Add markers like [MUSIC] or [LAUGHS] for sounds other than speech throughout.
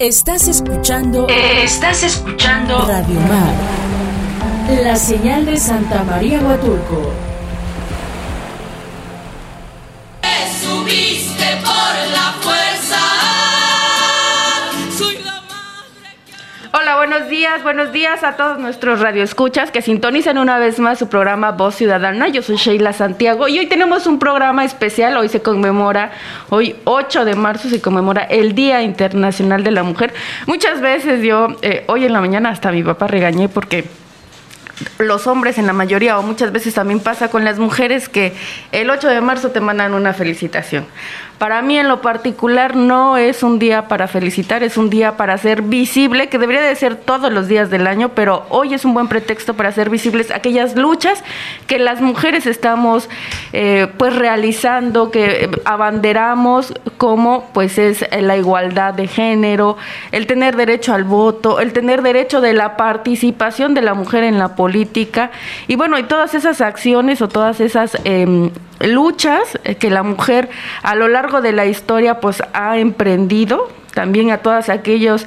Estás escuchando. Estás escuchando. Radio Mar. La señal de Santa María Huatulco. Buenos días, buenos días a todos nuestros radioescuchas que sintonizan una vez más su programa Voz Ciudadana. Yo soy Sheila Santiago y hoy tenemos un programa especial. Hoy se conmemora, hoy 8 de marzo se conmemora el Día Internacional de la Mujer. Muchas veces yo, eh, hoy en la mañana hasta mi papá regañé porque los hombres en la mayoría o muchas veces también pasa con las mujeres que el 8 de marzo te mandan una felicitación. Para mí en lo particular no es un día para felicitar, es un día para ser visible, que debería de ser todos los días del año, pero hoy es un buen pretexto para hacer visibles aquellas luchas que las mujeres estamos eh, pues realizando, que abanderamos como pues es la igualdad de género, el tener derecho al voto, el tener derecho de la participación de la mujer en la política. Y bueno, y todas esas acciones o todas esas eh, luchas que la mujer a lo largo de la historia pues ha emprendido, también a todos aquellos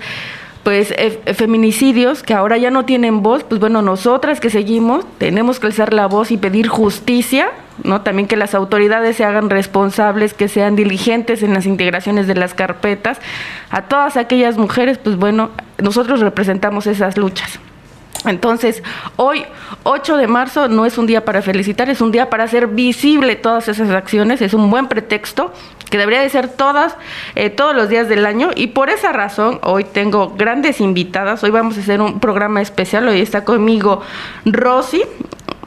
pues feminicidios que ahora ya no tienen voz, pues bueno, nosotras que seguimos tenemos que alzar la voz y pedir justicia, ¿no? También que las autoridades se hagan responsables, que sean diligentes en las integraciones de las carpetas. A todas aquellas mujeres, pues bueno, nosotros representamos esas luchas. Entonces, hoy, 8 de marzo, no es un día para felicitar, es un día para hacer visible todas esas acciones, es un buen pretexto que debería de ser todas, eh, todos los días del año y por esa razón hoy tengo grandes invitadas, hoy vamos a hacer un programa especial, hoy está conmigo Rosy,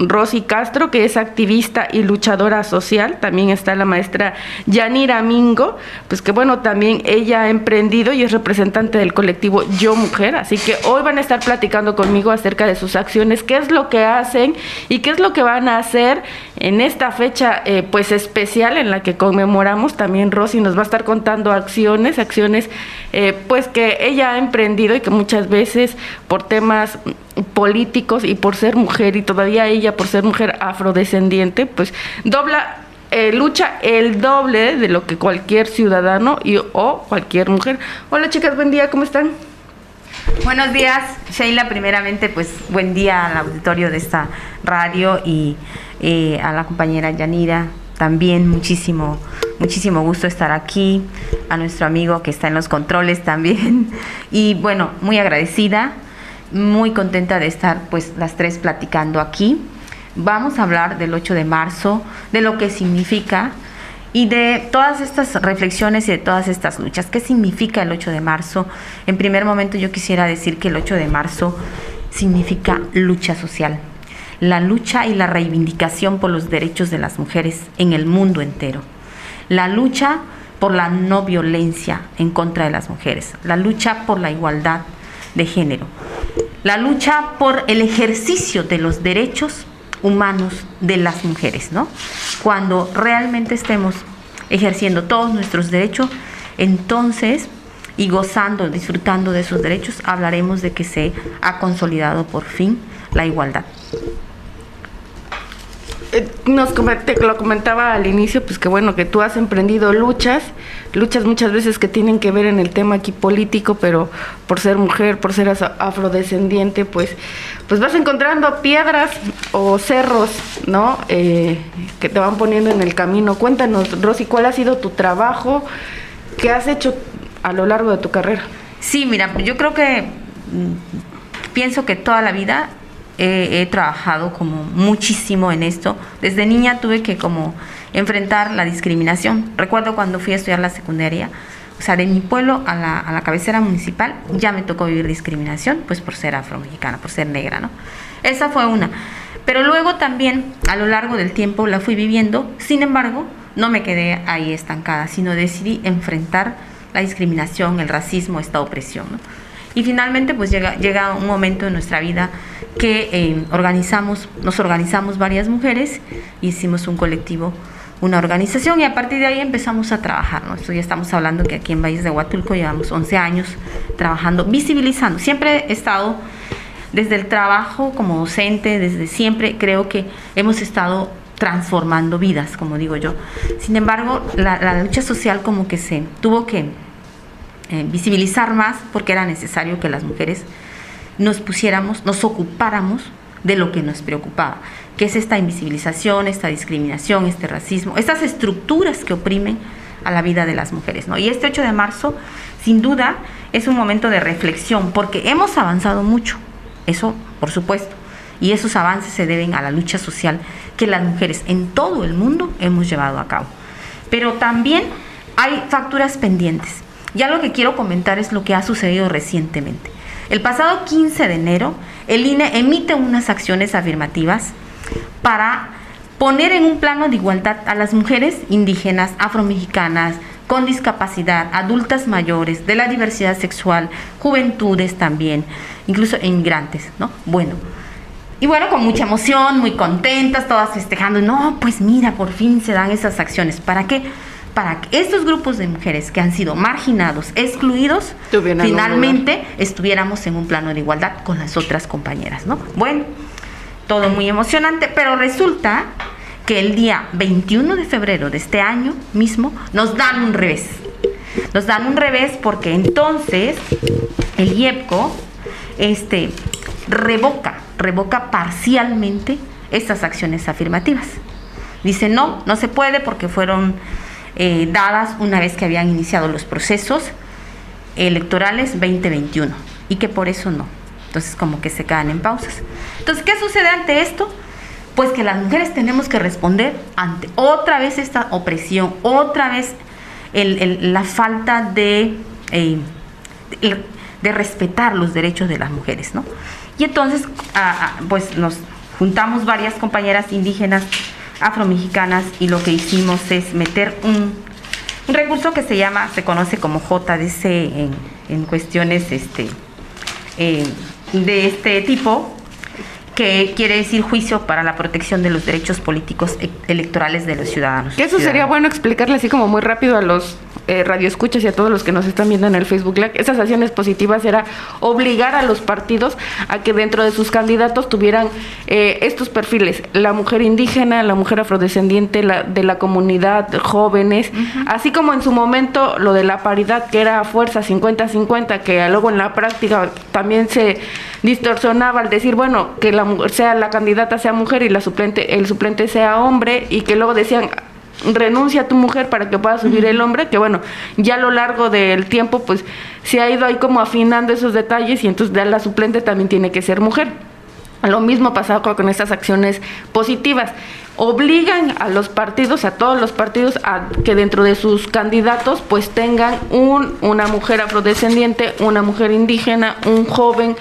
Rosy Castro, que es activista y luchadora social. También está la maestra Yanira Mingo, pues que bueno, también ella ha emprendido y es representante del colectivo Yo Mujer. Así que hoy van a estar platicando conmigo acerca de sus acciones, qué es lo que hacen y qué es lo que van a hacer en esta fecha eh, pues especial en la que conmemoramos. También Rosy nos va a estar contando acciones, acciones eh, pues que ella ha emprendido y que muchas veces por temas políticos y por ser mujer y todavía ella por ser mujer afrodescendiente, pues dobla eh, lucha el doble de lo que cualquier ciudadano y, o cualquier mujer. Hola chicas, buen día, ¿cómo están? Buenos días, Sheila. Primeramente, pues buen día al auditorio de esta radio y eh, a la compañera Yanira. También muchísimo, muchísimo gusto estar aquí. A nuestro amigo que está en los controles también. [LAUGHS] Y bueno, muy agradecida muy contenta de estar pues las tres platicando aquí. Vamos a hablar del 8 de marzo, de lo que significa y de todas estas reflexiones y de todas estas luchas. ¿Qué significa el 8 de marzo? En primer momento yo quisiera decir que el 8 de marzo significa lucha social. La lucha y la reivindicación por los derechos de las mujeres en el mundo entero. La lucha por la no violencia en contra de las mujeres. La lucha por la igualdad de género la lucha por el ejercicio de los derechos humanos de las mujeres, ¿no? Cuando realmente estemos ejerciendo todos nuestros derechos, entonces y gozando, disfrutando de esos derechos, hablaremos de que se ha consolidado por fin la igualdad. Nos te lo comentaba al inicio, pues que bueno, que tú has emprendido luchas, luchas muchas veces que tienen que ver en el tema aquí político, pero por ser mujer, por ser afrodescendiente, pues, pues vas encontrando piedras o cerros, ¿no? Eh, que te van poniendo en el camino. Cuéntanos, Rosy, ¿cuál ha sido tu trabajo? ¿Qué has hecho a lo largo de tu carrera? Sí, mira, yo creo que mm, pienso que toda la vida he, trabajado como muchísimo en esto. Desde niña tuve que como enfrentar la discriminación. Recuerdo cuando fui a estudiar la secundaria, o sea, de mi pueblo a la, a la cabecera municipal ya me tocó vivir discriminación, pues por ser afro-mexicana, por ser negra, ¿no? Esa fue una. Pero luego también, a lo largo del tiempo, la fui viviendo. Sin embargo, no me quedé ahí estancada, sino decidí enfrentar la discriminación, el racismo, esta opresión. ¿no? Y finalmente, pues llega, llega un momento en nuestra vida que eh, organizamos, nos organizamos varias mujeres, hicimos un colectivo, una organización y a partir de ahí empezamos a trabajar. ¿no? Esto ya estamos hablando que aquí en Valles de Huatulco llevamos 11 años trabajando, visibilizando. Siempre he estado desde el trabajo como docente, desde siempre creo que hemos estado transformando vidas, como digo yo. Sin embargo, la lucha social como que se tuvo que eh, visibilizar más porque era necesario que las mujeres nos pusiéramos, nos ocupáramos de lo que nos preocupaba, que es esta invisibilización, esta discriminación, este racismo, estas estructuras que oprimen a la vida de las mujeres. ¿no? Y este 8 de marzo, sin duda, es un momento de reflexión, porque hemos avanzado mucho, eso por supuesto, y esos avances se deben a la lucha social que las mujeres en todo el mundo hemos llevado a cabo. Pero también hay facturas pendientes. Ya lo que quiero comentar es lo que ha sucedido recientemente. El pasado 15 de enero, el INE emite unas acciones afirmativas para poner en un plano de igualdad a las mujeres indígenas, afromexicanas, con discapacidad, adultas mayores, de la diversidad sexual, juventudes también, incluso inmigrantes, ¿no? Bueno, y bueno, con mucha emoción, muy contentas, todas festejando, no, pues mira, por fin se dan esas acciones. ¿Para qué? Para que estos grupos de mujeres que han sido marginados, excluidos, finalmente estuviéramos en un plano de igualdad con las otras compañeras, ¿no? Bueno, todo muy emocionante, pero resulta que el día 21 de febrero de este año mismo nos dan un revés. Nos dan un revés porque entonces el IEPCO este, revoca, revoca parcialmente estas acciones afirmativas. Dice, no, no se puede porque fueron eh, dadas una vez que habían iniciado los procesos electorales 2021 y que por eso no. Entonces como que se quedan en pausas. Entonces, ¿qué sucede ante esto? Pues que las mujeres tenemos que responder ante otra vez esta opresión, otra vez la falta de, eh, de, respetar los derechos de las mujeres, ¿no? Y entonces, pues nos juntamos varias compañeras indígenas afromexicanas y lo que hicimos es meter un, recurso que se llama, se conoce como JDC en, en cuestiones este, eh, de este tipo, que quiere decir juicio para la protección de los derechos políticos e-, electorales de los ciudadanos. Que eso sería bueno explicarle así como muy rápido a los eh, radioescuchas y a todos los que nos están viendo en el Facebook Live. Esas acciones positivas era obligar a los partidos a que dentro de sus candidatos tuvieran eh, estos perfiles, la mujer indígena, la mujer afrodescendiente, la, de la comunidad, jóvenes, así como en su momento lo de la paridad, que era fuerza 50-50, que luego en la práctica también se distorsionaba al decir, bueno, que la sea la candidata sea mujer y la suplente el suplente sea hombre y que luego decían renuncia a tu mujer para que pueda subir el hombre, que bueno, ya a lo largo del tiempo pues se ha ido ahí como afinando esos detalles y entonces la suplente también tiene que ser mujer. Lo mismo ha pasado con estas acciones positivas. Obligan a los partidos, a todos los partidos, a que dentro de sus candidatos pues tengan un, una mujer afrodescendiente, una mujer indígena, un joven,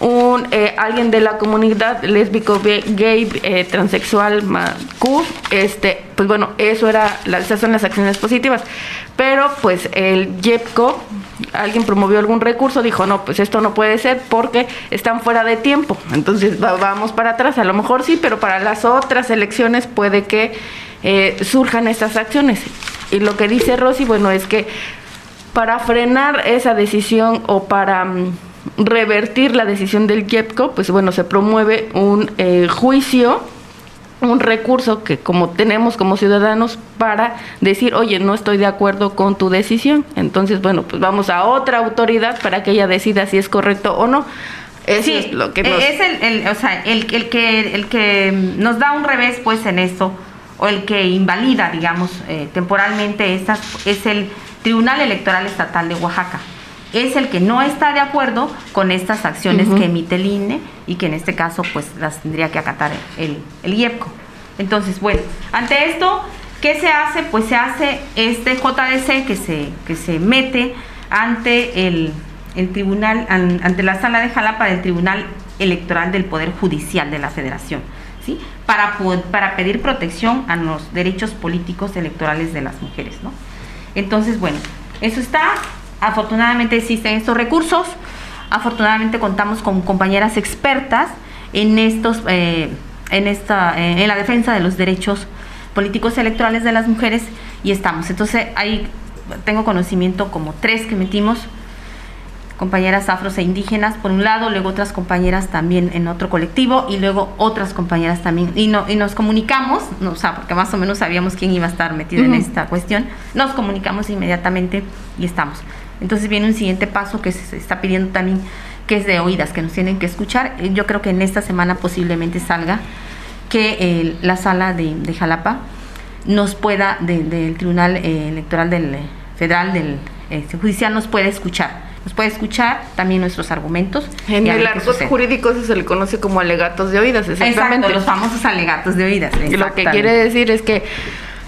un eh, alguien de la comunidad lésbico, gay, eh, transexual, Q, este, pues bueno, eso era, esas son las acciones positivas. Pero pues el JEPCO, alguien promovió algún recurso, dijo, no, pues esto no puede ser porque están fuera de tiempo. Entonces vamos para atrás, a lo mejor sí, pero para las otras elecciones puede que eh, surjan estas acciones. Y lo que dice Rosy, bueno, es que para frenar esa decisión o para... Mm, revertir la decisión del JEPCO, pues bueno, se promueve un eh, juicio, un recurso que como tenemos como ciudadanos para decir, oye, no estoy de acuerdo con tu decisión. Entonces, bueno, pues vamos a otra autoridad para que ella decida si es correcto o no. Eso es lo que nos... es el, o sea, el, el, que, el que nos da un revés pues en esto, o el que invalida, digamos, eh, temporalmente estas, es el Tribunal Electoral Estatal de Oaxaca es el que no está de acuerdo con estas acciones que emite el INE y que en este caso pues las tendría que acatar el, el IEPCO. Entonces, bueno, ante esto, ¿qué se hace? Pues se hace este JDC que se, que se mete ante el, el tribunal, ante la sala de Jalapa del Tribunal Electoral del Poder Judicial de la Federación, ¿sí? Para, para pedir protección a los derechos políticos electorales de las mujeres, ¿no? Entonces, bueno, eso está Afortunadamente existen estos recursos, afortunadamente contamos con compañeras expertas en estos, eh, en esta, eh, en la defensa de los derechos políticos electorales de las mujeres y estamos. Entonces ahí tengo conocimiento como tres que metimos compañeras afros e indígenas por un lado, luego otras compañeras también en otro colectivo y luego otras compañeras también. Y, no, y nos comunicamos, no, o sea, porque más o menos sabíamos quién iba a estar metido en esta cuestión, nos comunicamos inmediatamente y estamos. Entonces viene un siguiente paso que se está pidiendo también, que es de oídas, que nos tienen que escuchar. Eh, Yo creo que en esta semana posiblemente salga que eh, la sala de, de Jalapa nos pueda, de- del Tribunal eh, Electoral del eh, Federal, del eh, Judicial, nos puede escuchar. Nos puede escuchar también nuestros argumentos. En el argot jurídico eso se le conoce como alegatos de oídas, exactamente. Exacto, los famosos alegatos de oídas. Lo que quiere decir es que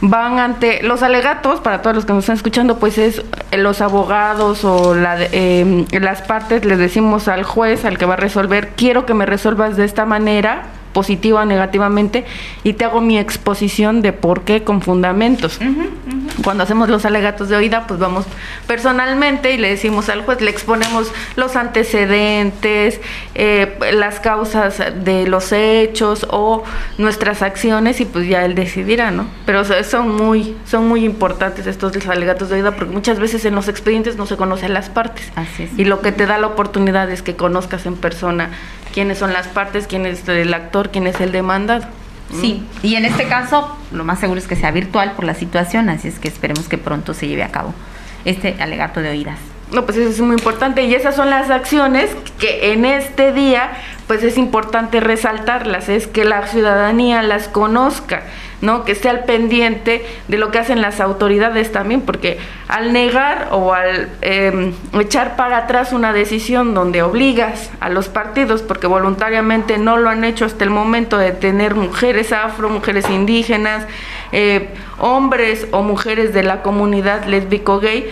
van ante los alegatos, para todos los que nos están escuchando, pues es eh, los abogados o la eh, las partes les decimos al juez, al que va a resolver, quiero que me resuelvas de esta manera, positiva o negativamente, y te hago mi exposición de por qué con fundamentos. Cuando hacemos los alegatos de oída, pues vamos personalmente y le decimos al juez, le exponemos los antecedentes, eh, las causas de los hechos o nuestras acciones y pues ya él decidirá, ¿no? Pero son muy, son muy importantes estos alegatos de oída porque muchas veces en los expedientes no se conocen las partes. Así es. Y lo que te da la oportunidad es que conozcas en persona quiénes son las partes, quién es el actor, quién es el demandado. Sí, y en este caso lo más seguro es que sea virtual por la situación, así es que esperemos que pronto se lleve a cabo este alegato de oídas. No, pues eso es muy importante y esas son las acciones que en este día pues es importante resaltarlas, es que la ciudadanía las conozca, ¿no? Que esté al pendiente de lo que hacen las autoridades también, porque al negar o al eh, echar para atrás una decisión donde obligas a los partidos, porque voluntariamente no lo han hecho hasta el momento de tener mujeres afro, mujeres indígenas, eh, hombres o mujeres de la comunidad lésbico-gay,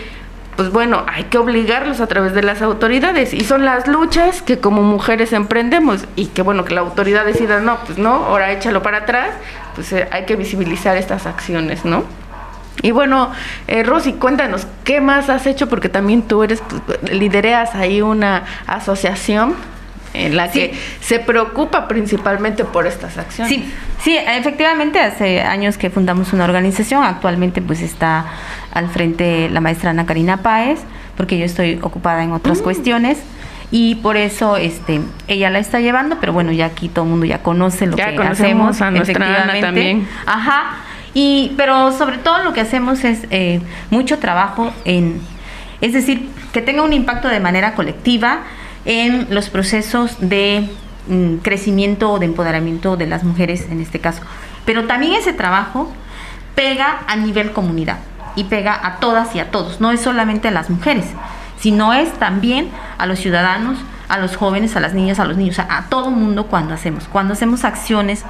pues bueno, hay que obligarlos a través de las autoridades y son las luchas que como mujeres emprendemos y que bueno, que la autoridad decida, no, pues no, ahora échalo para atrás, pues eh, hay que visibilizar estas acciones, ¿no? Y bueno, eh, Rosy, cuéntanos, ¿qué más has hecho? Porque también tú eres, pues, lidereas ahí una asociación en la que se preocupa principalmente por estas acciones. Sí, sí, efectivamente hace años que fundamos una organización, actualmente pues está al frente la maestra Ana Karina Páez, porque yo estoy ocupada en otras cuestiones y por eso este ella la está llevando, pero bueno, ya aquí todo el mundo ya conoce lo Ya que conocemos hacemos, a nuestra Ana también. Ajá. Y pero sobre todo lo que hacemos es eh, mucho trabajo en es decir, que tenga un impacto de manera colectiva en los procesos de mm, crecimiento o de empoderamiento de las mujeres en este caso. Pero también ese trabajo pega a nivel comunidad y pega a todas y a todos, no es solamente a las mujeres, sino es también a los ciudadanos, a los jóvenes, a las niñas, a los niños, a, todo mundo cuando hacemos. Cuando hacemos acciones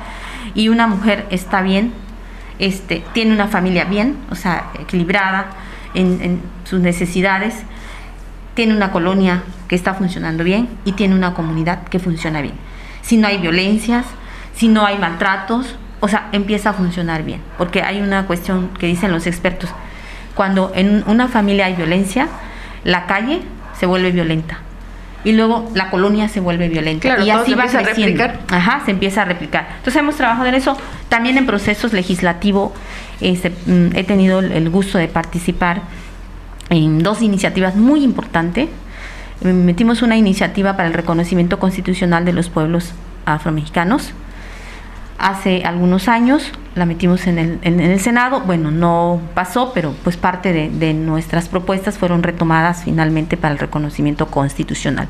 y una mujer está bien, este, tiene una familia bien, o sea, equilibrada en, en sus necesidades, tiene una colonia que está funcionando bien y tiene una comunidad que funciona bien. Si no hay violencias, si no hay maltratos, o sea, empieza a funcionar bien. Porque hay una cuestión que dicen los expertos, cuando en una familia hay violencia, la calle se vuelve violenta. Y luego la colonia se vuelve violenta. Claro, y así va a creciendo. replicar. Ajá, se empieza a replicar. Entonces hemos trabajado en eso. También en procesos legislativos este, mm, he tenido el- gusto de participar en dos iniciativas muy importantes. Eh, Metimos una iniciativa para el reconocimiento constitucional de los pueblos afromexicanos. Hace algunos años la metimos en el, en- el Senado. Bueno, no pasó, pero pues parte de, de nuestras propuestas fueron retomadas finalmente para el reconocimiento constitucional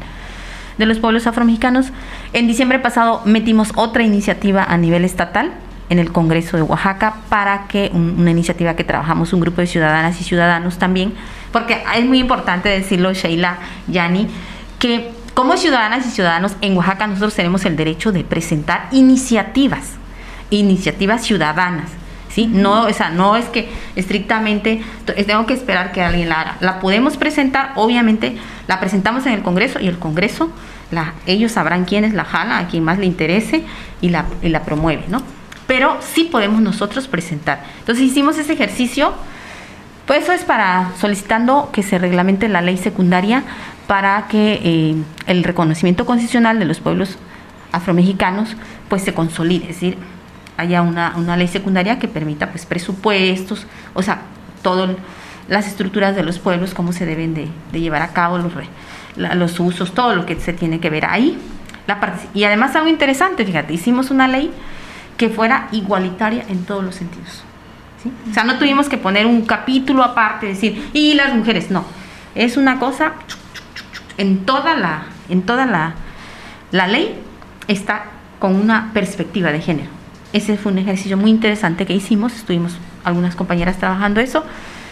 de los pueblos afromexicanos. En diciembre pasado metimos otra iniciativa a nivel estatal en el Congreso de Oaxaca para que un- una iniciativa que trabajamos un grupo de ciudadanas y ciudadanos también, porque es muy importante decirlo, Sheila, Yani, que como ciudadanas y ciudadanos en Oaxaca nosotros tenemos el derecho de presentar iniciativas, iniciativas ciudadanas. ¿Sí? No, o sea, no es que estrictamente tengo que esperar que alguien la haga. La podemos presentar, obviamente la presentamos en el Congreso y el Congreso, la, ellos sabrán quiénes la jala, a quien más le interese y la, y la promueve, ¿no? Pero sí podemos nosotros presentar. Entonces hicimos ese ejercicio, pues eso es para solicitando que se reglamente la ley secundaria para que eh, el reconocimiento constitucional de los pueblos afromexicanos pues se consolide, es decir, haya una, una ley secundaria que permita pues presupuestos, o sea, todas las estructuras de los pueblos, cómo se deben de, llevar a cabo los, la- los usos, todo lo que se tiene que ver ahí. La partici- y además algo interesante, fíjate, hicimos una ley que fuera igualitaria en todos los sentidos. O sea, no tuvimos que poner un capítulo aparte, decir, y las mujeres, no. es una cosa en toda la, en toda la, la ley está con una perspectiva de género. Ese fue un ejercicio muy interesante que hicimos, estuvimos algunas compañeras trabajando eso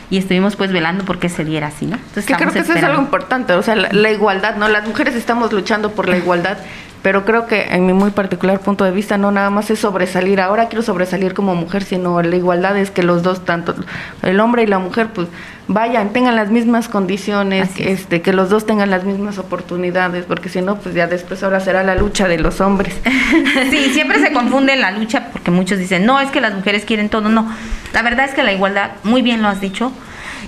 y estuvimos pues velando porque se diera así, ¿no? Entonces, que creo que eso es algo importante, o sea, la, la, igualdad, ¿no? Las mujeres estamos luchando por la [LAUGHS] igualdad pero creo que en mi muy particular punto de vista no nada más es sobresalir, ahora quiero sobresalir como mujer, sino la igualdad es que los dos, tanto el hombre y la mujer, pues vayan, tengan las mismas condiciones, este, que los dos tengan las mismas oportunidades, porque si no, pues ya después ahora será la lucha de los hombres. sí, siempre se confunde la lucha porque muchos dicen, no, es que las mujeres quieren todo, no, la verdad es que la igualdad, muy bien lo has dicho,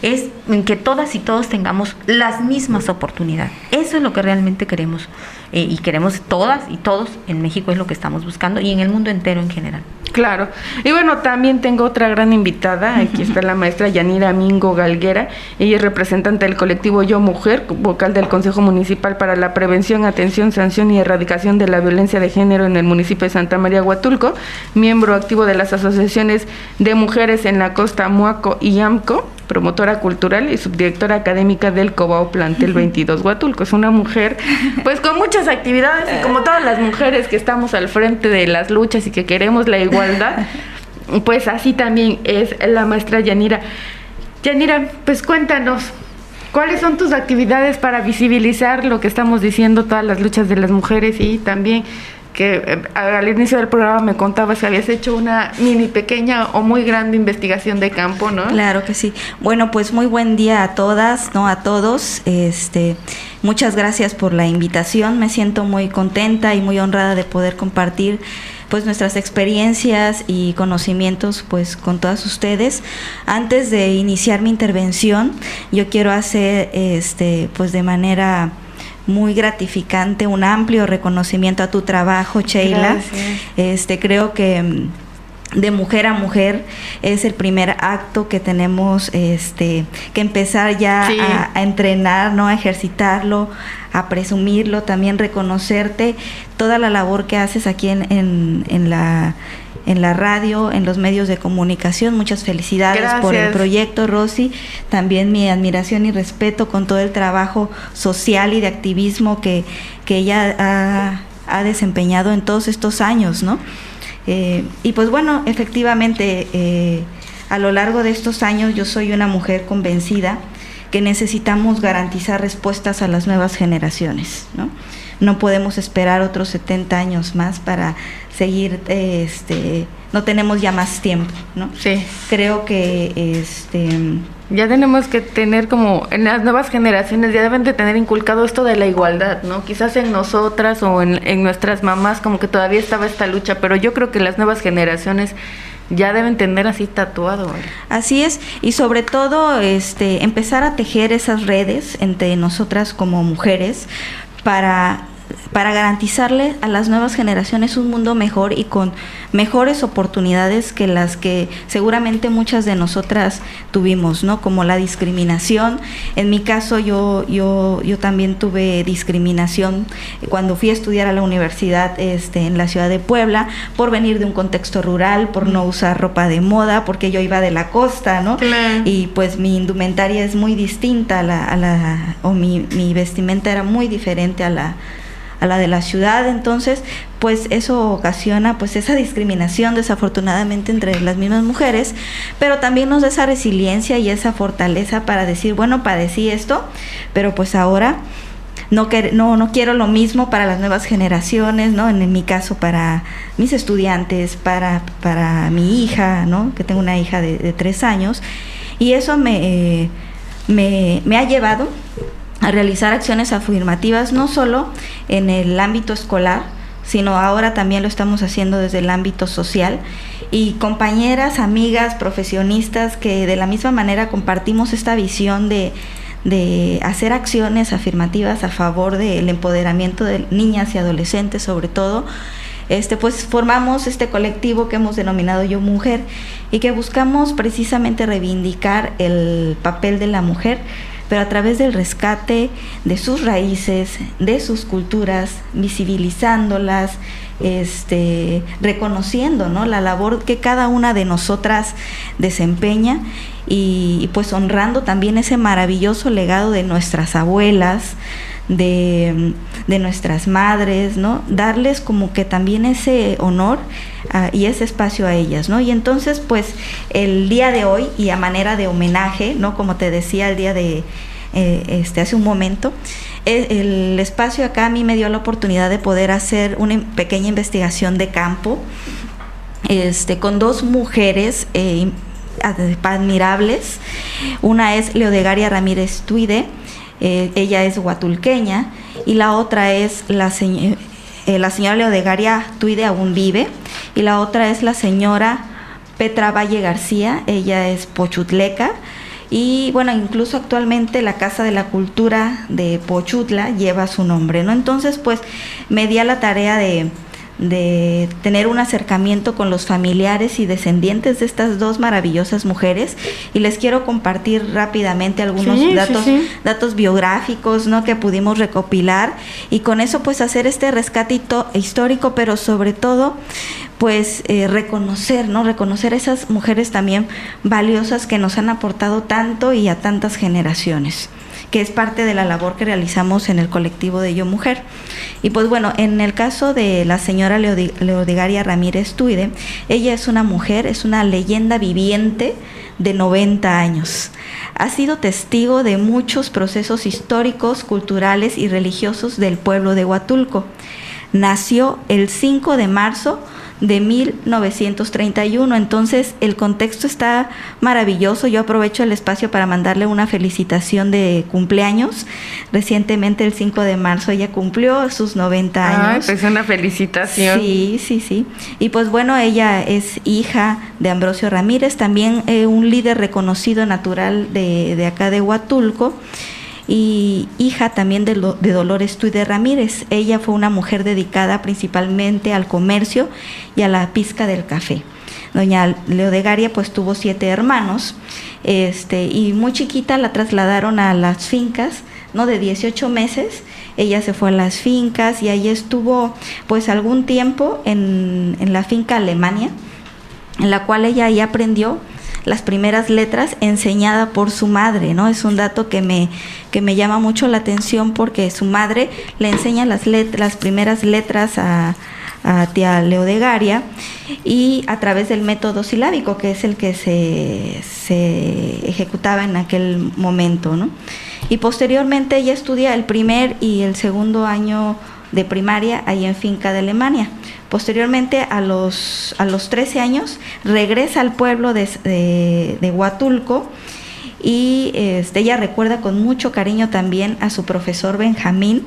es en que todas y todos tengamos las mismas oportunidades. Eso es lo que realmente queremos eh, y queremos todas y todos en México es lo que estamos buscando y en el mundo entero en general. Claro. Y bueno, también tengo otra gran invitada. Aquí está la maestra Yanira Mingo Galguera. Ella es representante del colectivo Yo Mujer, vocal del Consejo Municipal para la Prevención, Atención, Sanción y Erradicación de la Violencia de Género en el municipio de Santa María Huatulco, miembro activo de las asociaciones de mujeres en la costa Muaco y AMCO, promotora cultural y subdirectora académica del Cobao Plantel 22 Huatulco. Es una mujer pues con muchas actividades y como todas las mujeres que estamos al frente de las luchas y que queremos la igualdad, [LAUGHS] pues así también es la maestra Yanira. Yanira, pues cuéntanos, ¿cuáles son tus actividades para visibilizar lo que estamos diciendo, todas las luchas de las mujeres y también que eh, al inicio del programa me contabas que habías hecho una mini pequeña o muy grande investigación de campo, ¿no? Claro que sí. Bueno, pues muy buen día a todas, no a todos. Este, muchas gracias por la invitación. Me siento muy contenta y muy honrada de poder compartir pues nuestras experiencias y conocimientos pues con todas ustedes. Antes de iniciar mi intervención, yo quiero hacer este pues de manera muy gratificante, un amplio reconocimiento a tu trabajo, Sheila. Este, creo que mm, de mujer a mujer es el primer acto que tenemos este que empezar ya a, entrenar no a ejercitarlo a presumirlo también reconocerte toda la labor que haces aquí en, en, en la en la radio, en los medios de comunicación. Muchas felicidades por el proyecto, Rosy. También mi admiración y respeto con todo el trabajo social y de activismo que, que ella ha, ha desempeñado en todos estos años, ¿no? Eh, y pues bueno, efectivamente, eh, a lo largo de estos años yo soy una mujer convencida que necesitamos garantizar respuestas a las nuevas generaciones, ¿no? no podemos esperar otros 70 años más para seguir, este, no tenemos ya más tiempo, ¿no? Sí. Creo que, este... Ya tenemos que tener como, en las nuevas generaciones ya deben de tener inculcado esto de la igualdad, ¿no? Quizás en nosotras o en, en nuestras mamás como que todavía estaba esta lucha, pero yo creo que las nuevas generaciones ya deben tener así tatuado. ¿eh? Así es, y sobre todo este empezar a tejer esas redes entre nosotras como mujeres para para garantizarle a las nuevas generaciones un mundo mejor y con mejores oportunidades que las que seguramente muchas de nosotras tuvimos, ¿no? Como la discriminación. En mi caso yo yo yo también tuve discriminación cuando fui a estudiar a la universidad este en la ciudad de Puebla por venir de un contexto rural, por no usar ropa de moda, porque yo iba de la costa, ¿no? Y pues mi indumentaria es muy distinta a la, a la o mi, mi vestimenta era muy diferente a la a la de la ciudad, entonces pues eso ocasiona pues esa discriminación desafortunadamente entre las mismas mujeres, pero también nos da esa resiliencia y esa fortaleza para decir, bueno, padecí esto, pero pues ahora no, no, no quiero lo mismo para las nuevas generaciones, ¿no? En, mi caso para mis estudiantes, para, para mi hija, ¿no? Que tengo una hija de, tres años. Y eso me, me, me ha llevado a realizar acciones afirmativas no solo en el ámbito escolar, sino ahora también lo estamos haciendo desde el ámbito social y compañeras, amigas, profesionistas que de la misma manera compartimos esta visión de, de hacer acciones afirmativas a favor del empoderamiento de niñas y adolescentes sobre todo. Este, pues formamos este colectivo que hemos denominado Yo Mujer y que buscamos precisamente reivindicar el papel de la mujer pero a través del rescate de sus raíces, de sus culturas, visibilizándolas, este, reconociendo ¿no? la labor que cada una de nosotras desempeña y, pues honrando también ese maravilloso legado de nuestras abuelas, de, nuestras madres, ¿no? Darles como que también ese honor ah, y ese espacio a ellas, ¿no? Y entonces, pues, el día de hoy, y a manera de homenaje, ¿no? Como te decía el día de eh, este hace un momento, e, el espacio acá a mí me dio la oportunidad de poder hacer una pequeña investigación de campo este, con dos mujeres eh, admirables. Una es Leodegaria Ramírez Tuide, eh, ella es huatulqueña, y la otra es la, eh, la señora Leodegaria Tuide aún vive, y la otra es la señora Petra Valle García, ella es pochutleca. Y bueno, incluso actualmente la Casa de la Cultura de Pochutla lleva su nombre, ¿no? Entonces, pues me di a la tarea de, de tener un acercamiento con los familiares y descendientes de estas dos maravillosas mujeres. Y les quiero compartir rápidamente algunos datos datos biográficos no que pudimos recopilar y con eso pues hacer este rescate histórico pero sobre todo pues eh, reconocer no reconocer esas mujeres también valiosas que nos han aportado tanto y a tantas generaciones que es parte de la labor que realizamos en el colectivo de Yo Mujer. Y pues bueno, en el caso de la señora Leodigaria Ramírez Tuide, ella es una mujer, es una leyenda viviente de 90 años. Ha sido testigo de muchos procesos históricos, culturales y religiosos del pueblo de Huatulco. Nació el 5 de marzo de 1931. Entonces el contexto está maravilloso. Yo aprovecho el espacio para mandarle una felicitación de cumpleaños. Recientemente el 5 de marzo ella cumplió sus 90 años. Ay, pues una felicitación. Sí, sí, sí. Y pues bueno, ella es hija de Ambrosio Ramírez, también eh, un líder reconocido natural de, de acá de Huatulco y hija también de, de Dolores Tuide Ramírez. Ella fue una mujer dedicada principalmente al comercio y a la pizca del café. Doña Leodegaria pues tuvo siete hermanos este, y muy chiquita la trasladaron a las fincas, ¿no? De 18 meses, ella se fue a las fincas y ahí estuvo pues algún tiempo en, en la finca Alemania, en la cual ella ahí aprendió las primeras letras enseñada por su madre, ¿no? Es un dato que me, que me llama mucho la atención porque su madre le enseña las, las primeras letras a, a tía Leodegaria y a través del método silábico que es el que se, se ejecutaba en aquel momento, ¿no? Y posteriormente ella estudia el primer y el segundo año de primaria ahí en Finca de Alemania. Posteriormente, a los, a los 13 años, regresa al pueblo de, de, Huatulco y este, ella recuerda con mucho cariño también a su profesor Benjamín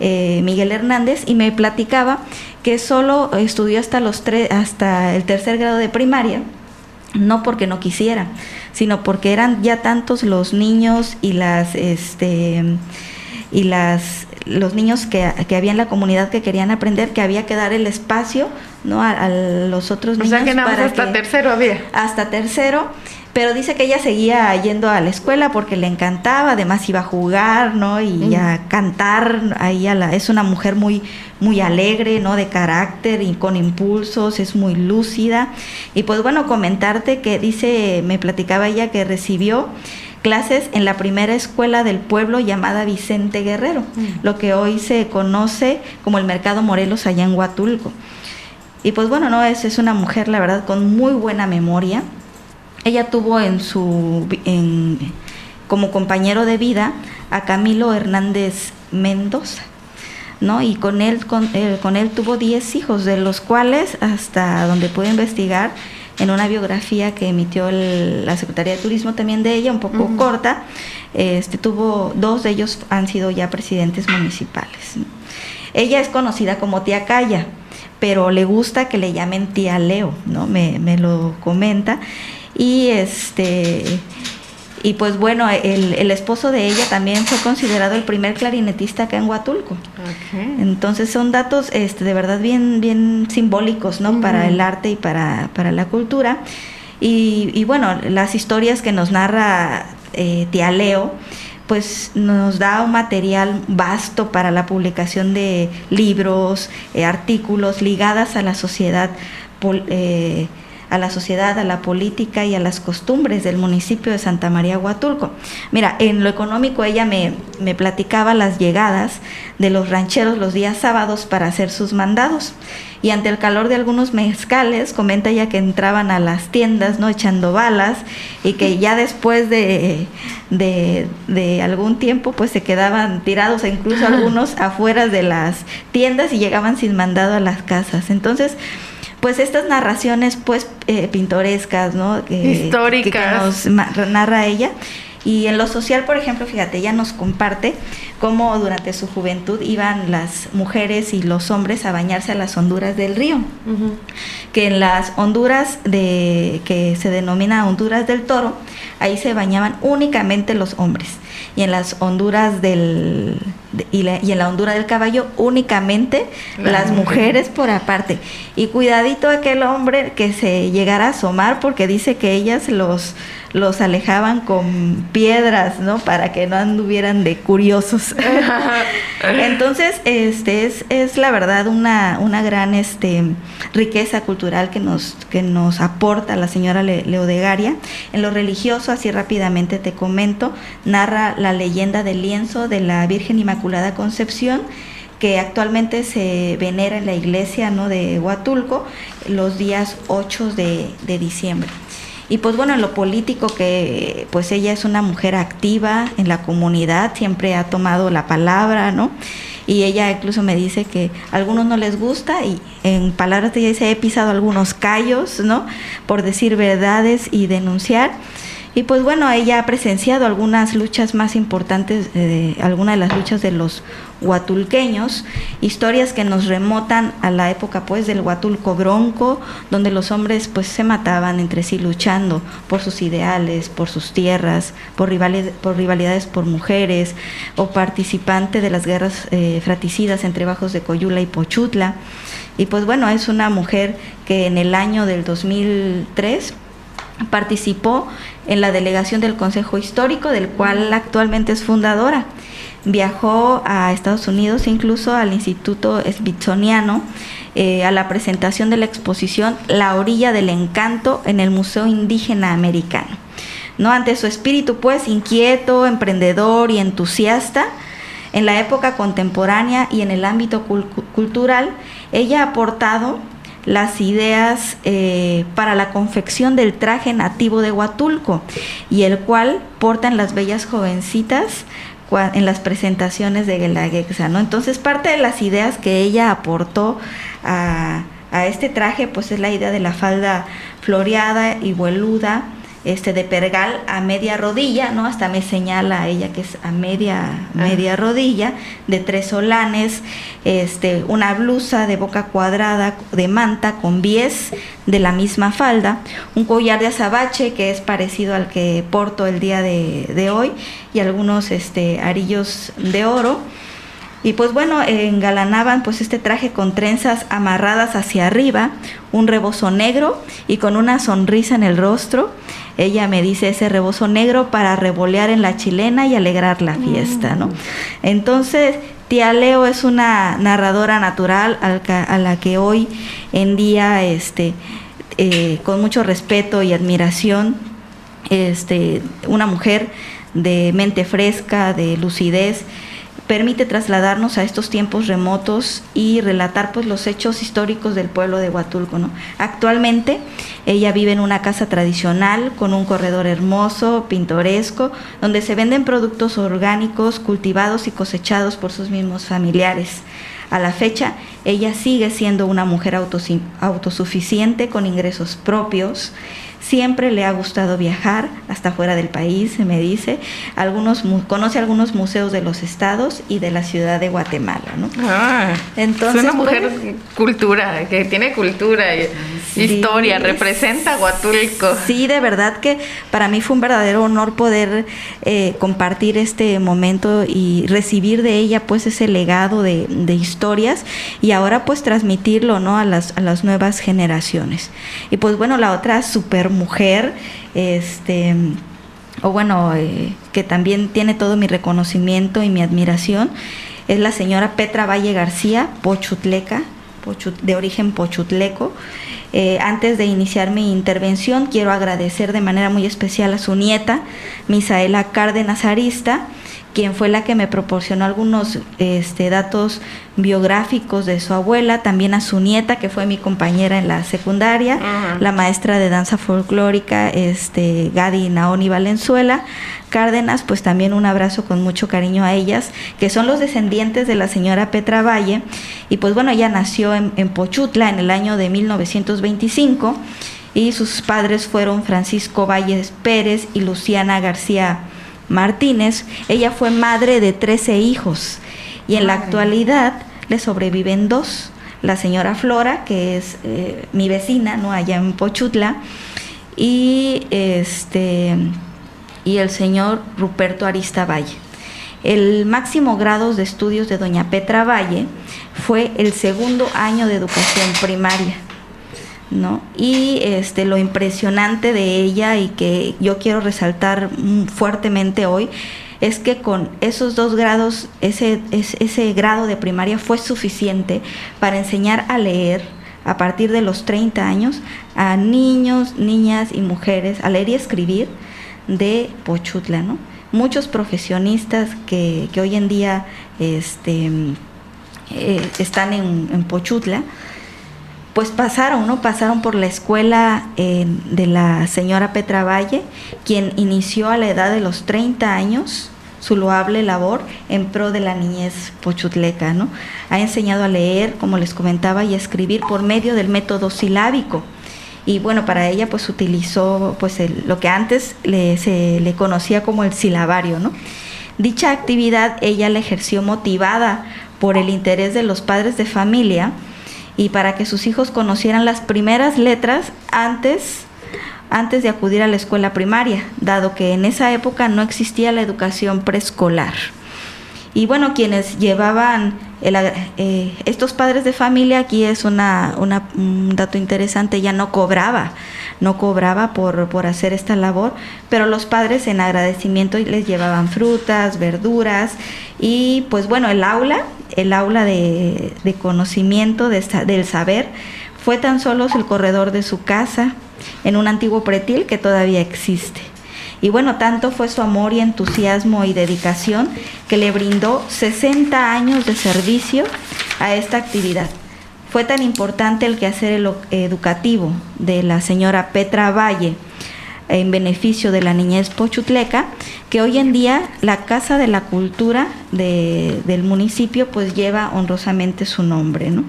eh, Miguel Hernández y me platicaba que solo estudió hasta, los hasta el tercer grado de primaria, no porque no quisiera, sino porque eran ya tantos los niños y las... Este, y las los niños que, que, había en la comunidad que querían aprender, que había que dar el espacio ¿no? a, los otros niños. O sea que nada hasta tercero había. Hasta tercero, pero dice que ella seguía yendo a la escuela porque le encantaba, además iba a jugar, ¿no? Y a cantar, ahí a la, es una mujer muy, muy alegre, ¿no? De carácter y con impulsos, es muy lúcida. Y pues bueno, comentarte que dice, me platicaba ella que recibió clases en la primera escuela del pueblo llamada Vicente Guerrero, mm. lo que hoy se conoce como el Mercado Morelos allá en Huatulco. Y pues bueno, no es, es una mujer, la verdad, con muy buena memoria. Ella tuvo en su en, como compañero de vida a Camilo Hernández Mendoza. ¿no? Y con él, con, eh, con él tuvo 10 hijos, de los cuales, hasta donde pude investigar, en una biografía que emitió la Secretaría de Turismo también de ella, un poco corta, este, tuvo dos de ellos han sido ya presidentes municipales. Ella es conocida como tía Calla, pero le gusta que le llamen tía Leo, ¿no? Me, me lo comenta. Y este y pues bueno, el, esposo de ella también fue considerado el primer clarinetista acá en Huatulco. Entonces son datos este, de verdad bien, bien simbólicos, ¿no? Para el arte y para, para la cultura. Y, y, bueno, las historias que nos narra eh, Tía Leo, pues nos da un material vasto para la publicación de libros, eh, artículos ligadas a la sociedad. Eh, a la sociedad, a la política y a las costumbres del municipio de Santa María Huatulco. Mira, en lo económico ella me, me platicaba las llegadas de los rancheros los días sábados para hacer sus mandados y ante el calor de algunos mezcales, comenta ella que entraban a las tiendas, ¿no? Echando balas y que ya después de, de, algún tiempo, pues se quedaban tirados, incluso [LAUGHS] algunos afuera de las tiendas y llegaban sin mandado a las casas. Entonces, pues estas narraciones pues eh, pintorescas, ¿no? Históricas. Que, nos narra ella. Y en lo social, por ejemplo, fíjate, ella nos comparte cómo durante su juventud iban las mujeres y los hombres a bañarse a las honduras del río. Que en las honduras de que se denomina honduras del toro, ahí se bañaban únicamente los hombres. Y en las honduras del y, en la hondura del caballo únicamente las mujeres por aparte. Y cuidadito aquel hombre que se llegara a asomar porque dice que ellas los los alejaban con piedras, ¿no? Para que no anduvieran de curiosos. [LAUGHS] Entonces, este es, es la verdad una, una gran este, riqueza cultural que nos, que nos aporta la señora Leodegaria. En lo religioso, así rápidamente te comento, narra la leyenda del lienzo de la Virgen Inmaculada Concepción que actualmente se venera en la iglesia ¿no? de Huatulco los días 8 de, diciembre. Y pues bueno, en lo político que pues ella es una mujer activa en la comunidad, siempre ha tomado la palabra, ¿no? Y ella incluso me dice que a algunos no les gusta y en palabras de ella dice, he pisado algunos callos, ¿no? Por decir verdades y denunciar. Y pues bueno, ella ha presenciado algunas luchas más importantes, eh, algunas de las luchas de los huatulqueños, historias que nos remotan a la época pues del Huatulco Bronco, donde los hombres pues se mataban entre sí luchando por sus ideales, por sus tierras, por, rivalidades por, rivalidades por mujeres, o participante de las guerras eh, fraticidas entre Bajos de Coyula y Pochutla. Y pues bueno, es una mujer que en el año del 2003 participó en la delegación del Consejo Histórico, del cual actualmente es fundadora. Viajó a Estados Unidos, incluso al Instituto Smithsoniano, eh, a la presentación de la exposición La orilla del encanto en el Museo Indígena Americano. ¿No? Ante su espíritu, pues, inquieto, emprendedor y entusiasta, en la época contemporánea y en el ámbito cultural, ella ha aportado las ideas eh, para la confección del traje nativo de Huatulco y el cual portan las bellas jovencitas en las presentaciones de Guelaguetza, ¿no? Entonces parte de las ideas que ella aportó a, a este traje pues es la idea de la falda floreada y vueluda, este de pergal a media rodilla, ¿no? Hasta me señala a ella que es a media ah. media rodilla, de tres solanes, este una blusa de boca cuadrada de manta con bies de la misma falda, un collar de azabache que es parecido al que porto el día de, de hoy y algunos este arillos de oro. Y pues bueno, engalanaban pues este traje con trenzas amarradas hacia arriba, un rebozo negro y con una sonrisa en el rostro ella me dice ese rebozo negro para revolear en la chilena y alegrar la fiesta, ¿no? Mm. Entonces, tía Leo es una narradora natural a la que hoy en día, este, eh, con mucho respeto y admiración, este, una mujer de mente fresca, de lucidez, permite trasladarnos a estos tiempos remotos y relatar pues los hechos históricos del pueblo de Huatulco. Actualmente ella vive en una casa tradicional con un corredor hermoso, pintoresco, donde se venden productos orgánicos cultivados y cosechados por sus mismos familiares. A la fecha, ella sigue siendo una mujer autosuficiente con ingresos propios Siempre le ha gustado viajar hasta fuera del país, se me dice. Algunos conoce algunos museos de los estados y de la ciudad de Guatemala, ¿no? Ah, Entonces, es una mujer cultura, que tiene cultura y historia, representa Huatulco. Sí, de verdad que para mí fue un verdadero honor poder eh, compartir este momento y recibir de ella pues ese legado de, de historias y ahora pues transmitirlo, ¿no? A las, a las nuevas generaciones. Y pues bueno, la otra super mujer, este o bueno, eh, que también tiene todo mi reconocimiento y mi admiración, es la señora Petra Valle García, pochutleca, de origen pochutleco. Eh, antes de iniciar mi intervención, quiero agradecer de manera muy especial a su nieta, Misaela Cárdenas Arista, quien fue la que me proporcionó algunos este, datos biográficos de su abuela, también a su nieta, que fue mi compañera en la secundaria, la maestra de danza folclórica, este, Gadi Naoni Valenzuela. Cárdenas, pues también un abrazo con mucho cariño a ellas, que son los descendientes de la señora Petra Valle. Y pues bueno, ella nació en, en Pochutla en el año de 1925 y sus padres fueron Francisco Valles Pérez y Luciana García Martínez. Ella fue madre de 13 hijos y en la actualidad le sobreviven dos. La señora Flora, que es eh, mi vecina, ¿no? Allá en Pochutla, y este y el señor Ruperto Arista Valle. El máximo grado de estudios de doña Petra Valle fue el segundo año de educación primaria. ¿No? Y este, lo impresionante de ella y que yo quiero resaltar fuertemente hoy es que con esos dos grados, ese, ese grado de primaria fue suficiente para enseñar a leer a partir de los 30 años a niños, niñas y mujeres a leer y escribir de Pochutla, ¿no? Muchos profesionistas que, hoy en día este, eh, están en, en Pochutla, pues pasaron, ¿no? Pasaron por la escuela eh, de la señora Petra Valle, quien inició a la edad de los 30 años su loable labor en pro de la niñez pochutleca, ¿no? Ha enseñado a leer, como les comentaba, y a escribir por medio del método silábico. Y bueno, para ella pues utilizó pues lo que antes le, se le conocía como el silabario, ¿no? Dicha actividad ella la ejerció motivada por el interés de los padres de familia, y para que sus hijos conocieran las primeras letras antes antes de acudir a la escuela primaria, dado que en esa época no existía la educación preescolar. Y bueno, quienes llevaban eh, estos padres de familia, aquí es una, un dato interesante, ya no cobraba, no cobraba por, por hacer esta labor, pero los padres en agradecimiento les llevaban frutas, verduras y pues bueno, el aula el aula de, conocimiento del saber fue tan solo el corredor de su casa en un antiguo pretil que todavía existe. Y bueno, tanto fue su amor y entusiasmo y dedicación que le brindó 60 años de servicio a esta actividad. Fue tan importante el quehacer educativo de la señora Petra Valle, en beneficio de la niñez pochutleca, que hoy en día la Casa de la Cultura del municipio pues lleva honrosamente su nombre, ¿no?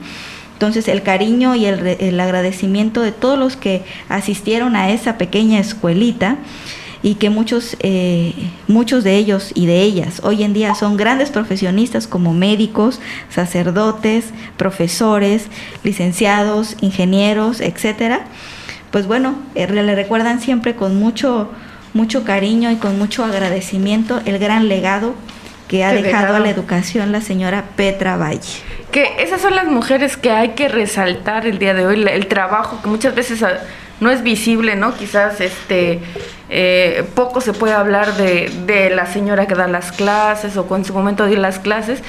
Entonces el cariño y el, agradecimiento de todos los que asistieron a esa pequeña escuelita y que muchos, eh, muchos de ellos y de ellas hoy en día son grandes profesionistas como médicos, sacerdotes, profesores, licenciados, ingenieros, etcétera pues bueno, eh, le recuerdan siempre con mucho, mucho cariño y con mucho agradecimiento el gran legado que ha dejado, a la educación la señora Petra Valle. Que esas son las mujeres que hay que resaltar el día de hoy, el, trabajo que muchas veces ah, no es visible, ¿no? Quizás este eh, poco se puede hablar de, de la señora que da las clases o con su momento dio las clases,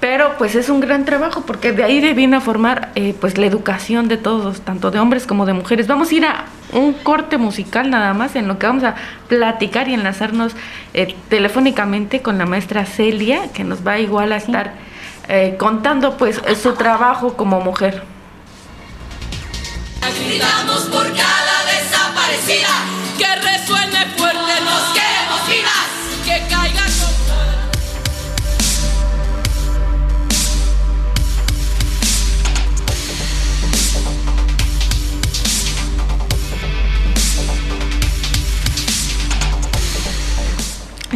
pero pues es un gran trabajo porque de ahí viene a formar eh, pues la educación de todos, tanto de hombres como de mujeres. Vamos a ir a un corte musical nada más en lo que vamos a platicar y enlazarnos eh, telefónicamente con la maestra Celia, que nos va igual a estar eh, contando pues su trabajo como mujer. Gritamos por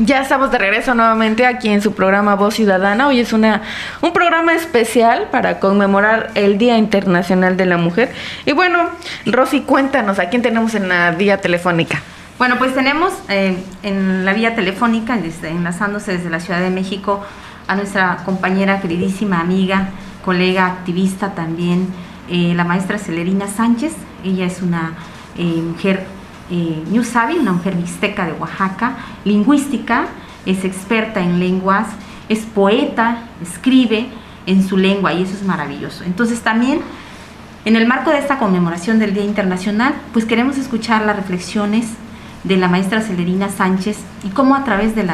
Ya estamos de regreso nuevamente aquí en su programa Voz Ciudadana. Hoy es una, un programa especial para conmemorar el Día Internacional de la Mujer. Y bueno, Rosy, cuéntanos, ¿a quién tenemos en la vía telefónica? Bueno, pues tenemos eh, en la vía telefónica, enlazándose desde la Ciudad de México, a nuestra compañera, queridísima amiga, colega, activista también, eh, la maestra Celerina Sánchez. Ella es una eh, mujer eh, una mujer mixteca de Oaxaca, lingüística, es experta en lenguas, es poeta, escribe en su lengua y eso es maravilloso. Entonces también en el marco de esta conmemoración del Día Internacional, pues queremos escuchar las reflexiones de la maestra Celerina Sánchez y cómo a través de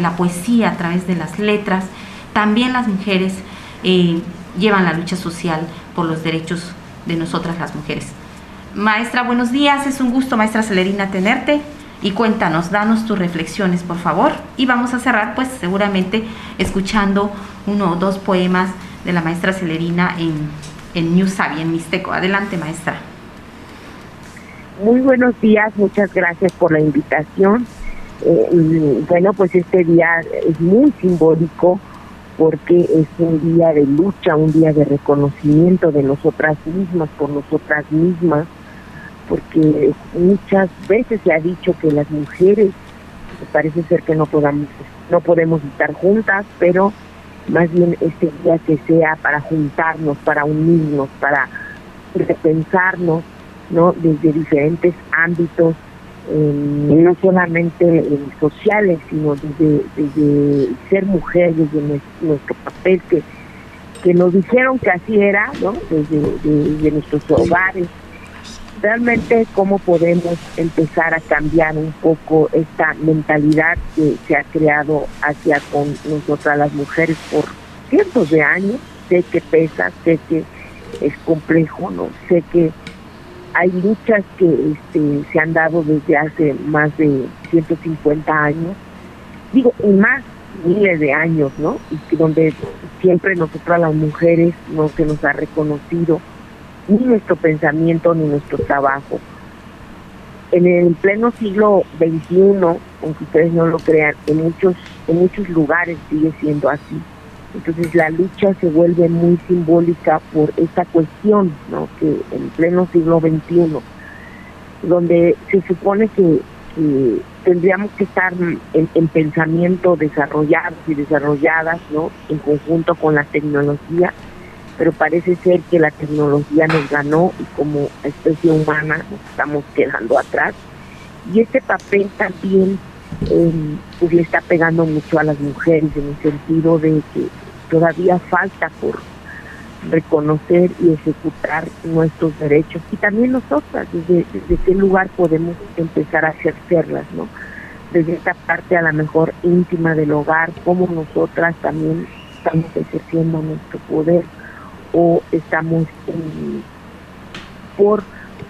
la poesía, a través de las letras, también las mujeres eh, llevan la lucha social por los derechos de nosotras las mujeres. Maestra, buenos días, es un gusto, maestra Celerina, tenerte y cuéntanos, danos tus reflexiones, por favor. Y vamos a cerrar, pues seguramente, escuchando uno o dos poemas de la maestra Celerina en, en New Sabi, en Mixteco. Adelante, maestra. Muy buenos días, muchas gracias por la invitación. Eh, bueno, pues este día es muy simbólico porque es un día de lucha, un día de reconocimiento de nosotras mismas por nosotras mismas, porque muchas veces se ha dicho que las mujeres parece ser que no podamos no podemos estar juntas, pero más bien este día que sea para juntarnos, para unirnos, para repensarnos ¿no? Desde diferentes ámbitos, no solamente sociales, sino desde, ser mujer, desde nuestro, papel que, que nos dijeron que así era, ¿no? Desde, nuestros hogares. Realmente cómo podemos empezar a cambiar un poco esta mentalidad que se ha creado hacia con nosotras las mujeres por cientos de años. Sé que pesa, sé que es complejo, no sé que hay luchas que este, se han dado desde hace más de 150 años, digo, y más miles de años, ¿no? Y donde siempre nosotras las mujeres no se nos ha reconocido ni nuestro pensamiento ni nuestro trabajo. En el pleno siglo XXI, aunque ustedes no lo crean, en muchos, en muchos lugares sigue siendo así. Entonces la lucha se vuelve muy simbólica por esta cuestión, ¿no? que en pleno siglo XXI, donde se supone que, tendríamos que estar en, pensamiento desarrollados y desarrolladas ¿no? en conjunto con la tecnología, pero parece ser que la tecnología nos ganó y como especie humana nos estamos quedando atrás. Y este papel también eh, pues le está pegando mucho a las mujeres en el sentido de que todavía falta por reconocer y ejecutar nuestros derechos y también nosotras desde, qué lugar podemos empezar a ejercerlas, ¿no? Desde esta parte a la mejor íntima del hogar, cómo nosotras también estamos ejerciendo nuestro poder o estamos por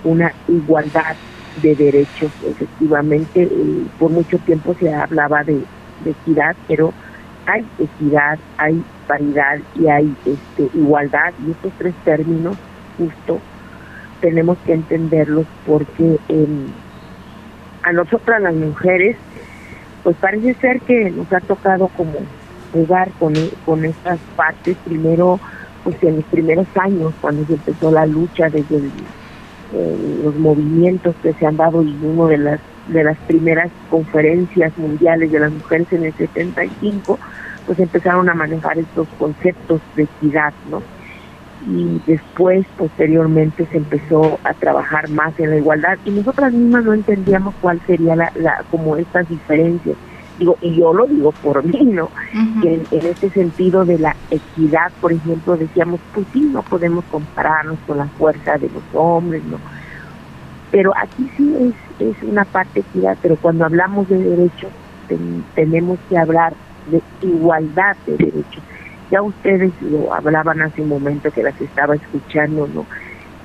una igualdad de derechos. Efectivamente, por mucho tiempo se hablaba de, de equidad, pero hay equidad, hay paridad y hay este, igualdad, y estos tres términos justo tenemos que entenderlos porque em, a nosotras las mujeres, pues parece ser que nos ha tocado como jugar con, con estas partes, primero, pues en los primeros años, cuando se empezó la lucha desde los movimientos que se han dado y uno de las de las primeras conferencias mundiales de las mujeres en el 75, pues empezaron a manejar estos conceptos de equidad, ¿no? Y después, posteriormente, se empezó a trabajar más en la igualdad y nosotras mismas no entendíamos cuál sería la, la como estas diferencias. Digo, y yo lo digo por [LAUGHS] mí, ¿no? En, en, este sentido de la equidad, por ejemplo, decíamos, pues sí, no podemos compararnos con la fuerza de los hombres, ¿no? Pero aquí sí es es una parte equidad, pero cuando hablamos de derechos tenemos que hablar de igualdad de derechos. Ya ustedes lo hablaban hace un momento que las estaba escuchando, ¿no?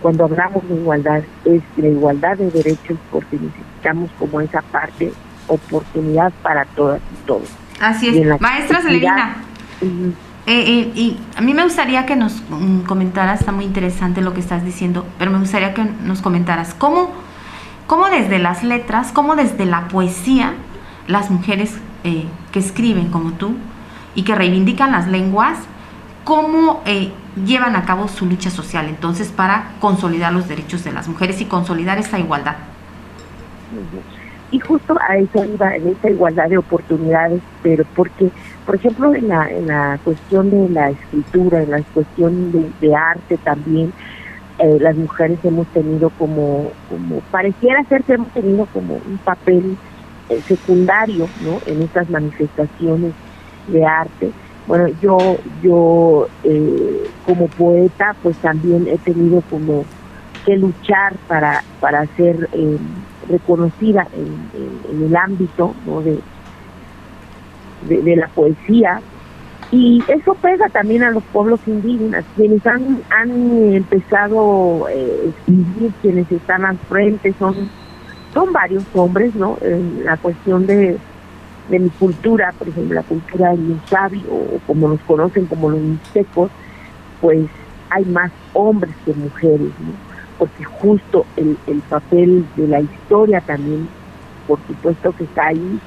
Cuando hablamos de igualdad es la igualdad de derechos porque necesitamos como esa parte oportunidad para todas y todos. Así es. Maestra Celerina, eh, eh, y a mí me gustaría que nos mm, comentaras, está muy interesante lo que estás diciendo, pero me gustaría que nos comentaras cómo cómo desde las letras, cómo desde la poesía, las mujeres eh, que escriben como tú y que reivindican las lenguas, cómo eh, llevan a cabo su lucha social entonces para consolidar los derechos de las mujeres y consolidar esa igualdad. Y justo a eso iba, en esa igualdad de oportunidades, pero porque, por ejemplo, en la, en la cuestión de la escritura, en la cuestión de arte también, eh, las mujeres hemos tenido como, como, pareciera ser que hemos tenido como un papel eh, secundario, ¿no? En estas manifestaciones de arte. Bueno, yo, yo eh, como poeta, pues también he tenido como que luchar para, para ser reconocida en, el ámbito ¿no? de, de, la poesía, y eso pega también a los pueblos indígenas, quienes han, han empezado a eh, escribir, quienes están al frente, son, son varios hombres, ¿no? En la cuestión de, de mi cultura, por ejemplo, la cultura del sabio o como nos conocen como los mixtecos, pues hay más hombres que mujeres. Porque justo el, el papel de la historia también, por supuesto que está ahí,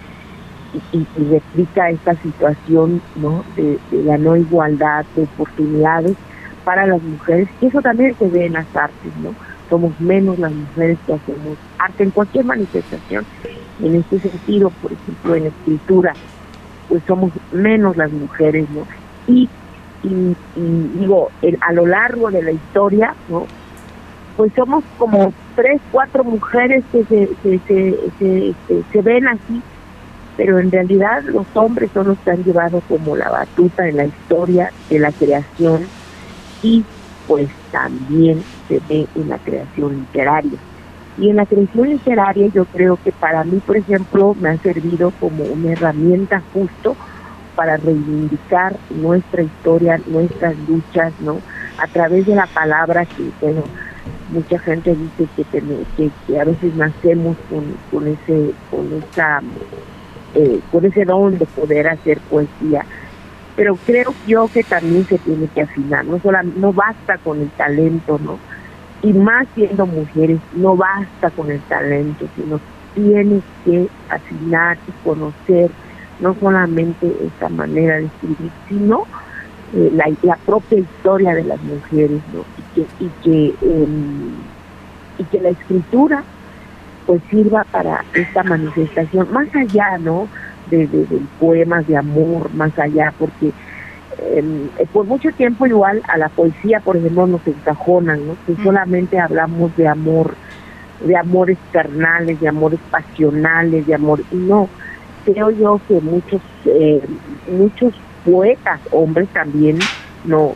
y, replica esta situación ¿no? De, la no igualdad de oportunidades para las mujeres y eso también se ve en las artes, ¿no? Somos menos las mujeres que hacemos arte en cualquier manifestación. En este sentido, por ejemplo, en escritura, pues somos menos las mujeres, ¿no? Y, y, digo, a lo largo de la historia, ¿no? Pues somos como tres, cuatro mujeres que se, se, se, se, se ven así pero en realidad los hombres son los que han llevado como la batuta en la historia de la creación y pues también se ve en la creación literaria. Y en la creación literaria yo creo que para mí, por ejemplo, me ha servido como una herramienta justo para reivindicar nuestra historia, nuestras luchas, ¿no? A través de la palabra que, bueno, mucha gente dice que, que, que a veces nacemos con, con, ese, con esa eh, con ese don de poder hacer poesía. Pero creo yo que también se tiene que afinar, no solo, no basta con el talento, ¿no? Y más siendo mujeres, no basta con el talento, sino tienes que afinar y conocer no solamente esta manera de escribir, sino eh, la, la, propia historia de las mujeres, ¿no? Y que, y que, em, y que la escritura pues sirva para esta manifestación, más allá, ¿no? De, de, poemas de amor, más allá, porque em, eh, por mucho tiempo igual a la poesía, por ejemplo, nos encajonan, ¿no? Que solamente hablamos de amor, de amores carnales, de amores pasionales, de amor, y no, creo yo que muchos, eh, muchos poetas, hombres también, no,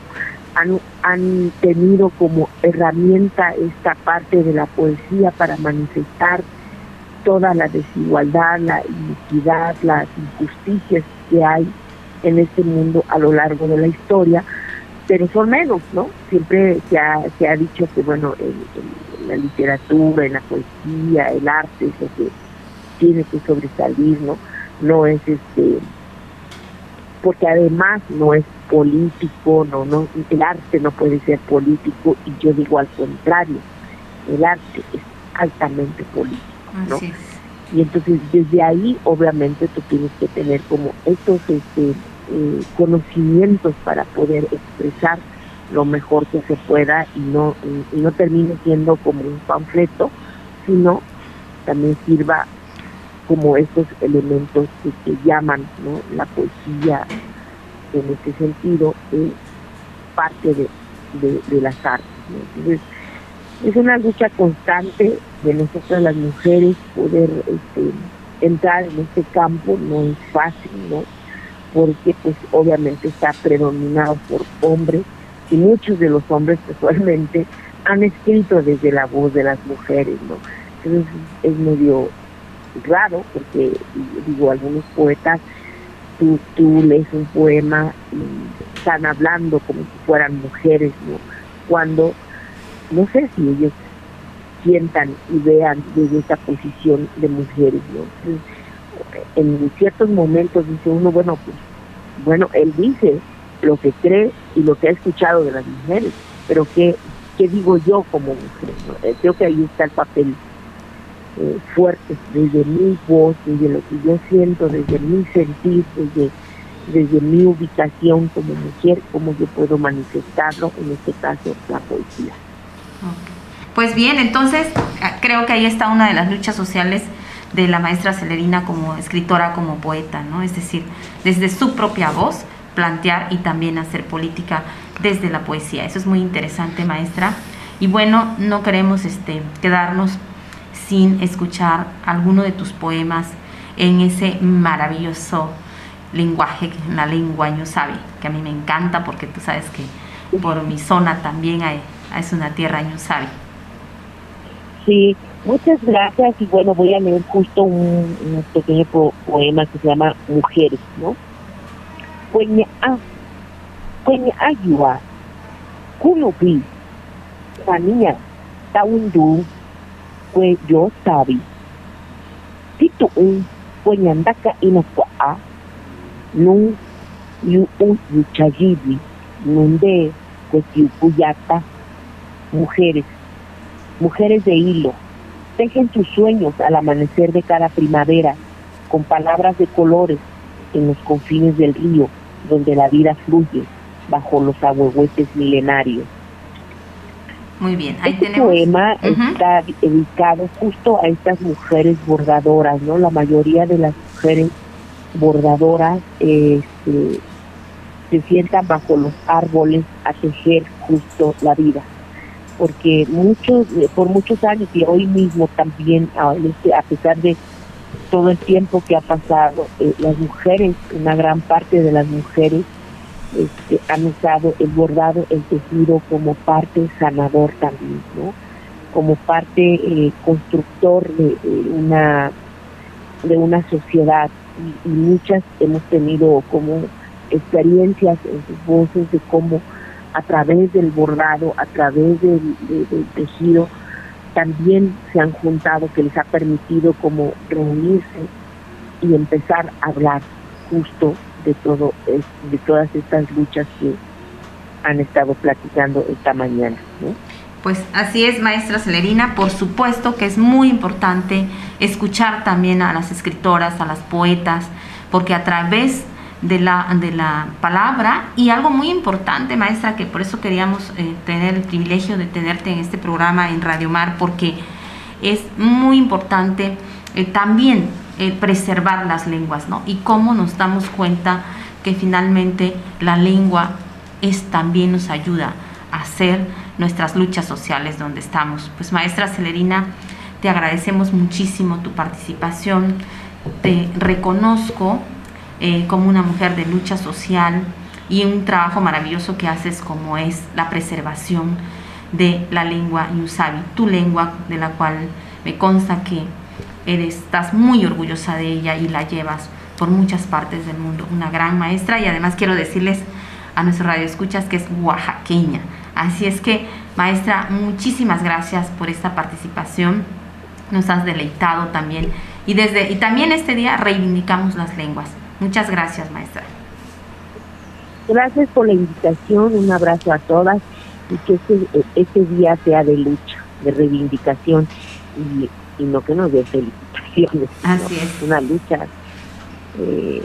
han, han tenido como herramienta esta parte de la poesía para manifestar toda la desigualdad, la iniquidad, las injusticias que hay en este mundo a lo largo de la historia, pero son menos, ¿no? Siempre se ha, se ha dicho que, bueno, en, la literatura, en la poesía, el arte es lo que tiene que sobresalir, ¿no? No es este, porque además no es político, no, no, el arte no puede ser político y yo digo al contrario, el arte es altamente político, ¿no? Y entonces desde ahí obviamente tú tienes que tener como estos este, eh, conocimientos para poder expresar lo mejor que se pueda y no y, no termine siendo como un panfleto, sino también sirva como estos elementos que, llaman ¿no? la poesía en este sentido es parte de, de, las artes. Entonces, es una lucha constante de nosotras las mujeres poder este, entrar en este campo, no es fácil, ¿no? Porque pues obviamente está predominado por hombres y muchos de los hombres [LAUGHS] casualmente han escrito desde la voz de las mujeres, ¿no? Entonces es medio raro porque digo algunos poetas tú, tú lees un poema y están hablando como si fueran mujeres, ¿no? Cuando no sé si ellos sientan y vean desde esa posición de mujeres, ¿no? en ciertos momentos dice uno, bueno, pues, bueno, él dice lo que cree y lo que ha escuchado de las mujeres, pero ¿qué, qué digo yo como mujer? Eh, creo que ahí está el papel eh, fuertes desde mi voz, desde lo que yo siento, desde mi sentir, desde, desde mi ubicación como mujer, como yo puedo manifestarlo, en este caso la poesía. Pues bien, entonces ah, creo que ahí está una de las luchas sociales de la maestra Celerina como escritora, como poeta, ¿no? Es decir, desde su propia voz plantear y también hacer política desde la poesía. Eso es muy interesante, maestra. Y bueno, no queremos este, quedarnos sin escuchar alguno de tus poemas en ese maravilloso lenguaje, la lengua sabe que a mí me encanta porque tú sabes que por mi zona también hay, es una tierra sabe Sí, muchas gracias y bueno, voy a leer justo un, pequeño poema que se llama Mujeres, ¿no? Cueña a, cueña ayua, kunupi, tania, taundu, kue yo sabi, titu un, cueñandaka inokua, nun yu un yuchayibi, nunde, cuetiupuyata, mujeres mujeres de hilo, tejen sus sueños al amanecer de cada primavera, con palabras de colores en los confines del río, donde la vida fluye bajo los ahuehuetes milenarios. Muy bien, ahí este poema está dedicado justo a estas mujeres bordadoras, ¿no? La mayoría de las mujeres bordadoras este, se sientan bajo los árboles a tejer justo la vida. Porque muchos, eh, por muchos años y hoy mismo también, este, a pesar de todo el tiempo que ha pasado, eh, las mujeres, una gran parte de las mujeres este, han usado el bordado, el tejido como parte sanador también, ¿no? Como parte eh, constructor de, una de una sociedad y, y, muchas hemos tenido como experiencias en sus voces de cómo a través del bordado, a través del, tejido, también se han juntado, que les ha permitido como reunirse y empezar a hablar justo de todo de todas estas luchas que han estado platicando esta mañana. Pues así es, maestra Celerina, por supuesto que es muy importante escuchar también a las escritoras, a las poetas, porque a través de la, de la palabra y algo muy importante, maestra, que por eso queríamos eh, tener el privilegio de tenerte en este programa en Radio Mar, porque es muy importante eh, también eh, preservar las lenguas, ¿no? Y cómo nos damos cuenta que finalmente la lengua es también nos ayuda a hacer nuestras luchas sociales donde estamos. Pues maestra Celerina, te agradecemos muchísimo tu participación, te reconozco eh, como una mujer de lucha social y un trabajo maravilloso que haces como es la preservación de la lengua Yusabi, tu lengua de la cual me consta que estás muy orgullosa de ella y la llevas por muchas partes del mundo, una gran maestra y además quiero decirles a nuestro radio escuchas que es oaxaqueña. Así es que, maestra, muchísimas gracias por esta participación. Nos has deleitado también y desde y también este día reivindicamos las lenguas. Muchas gracias, maestra. Gracias por la invitación, un abrazo a todas y que este, este día sea de lucha, de reivindicación y, no que nos dé felicitaciones. [LAUGHS] Así es. Una lucha eh,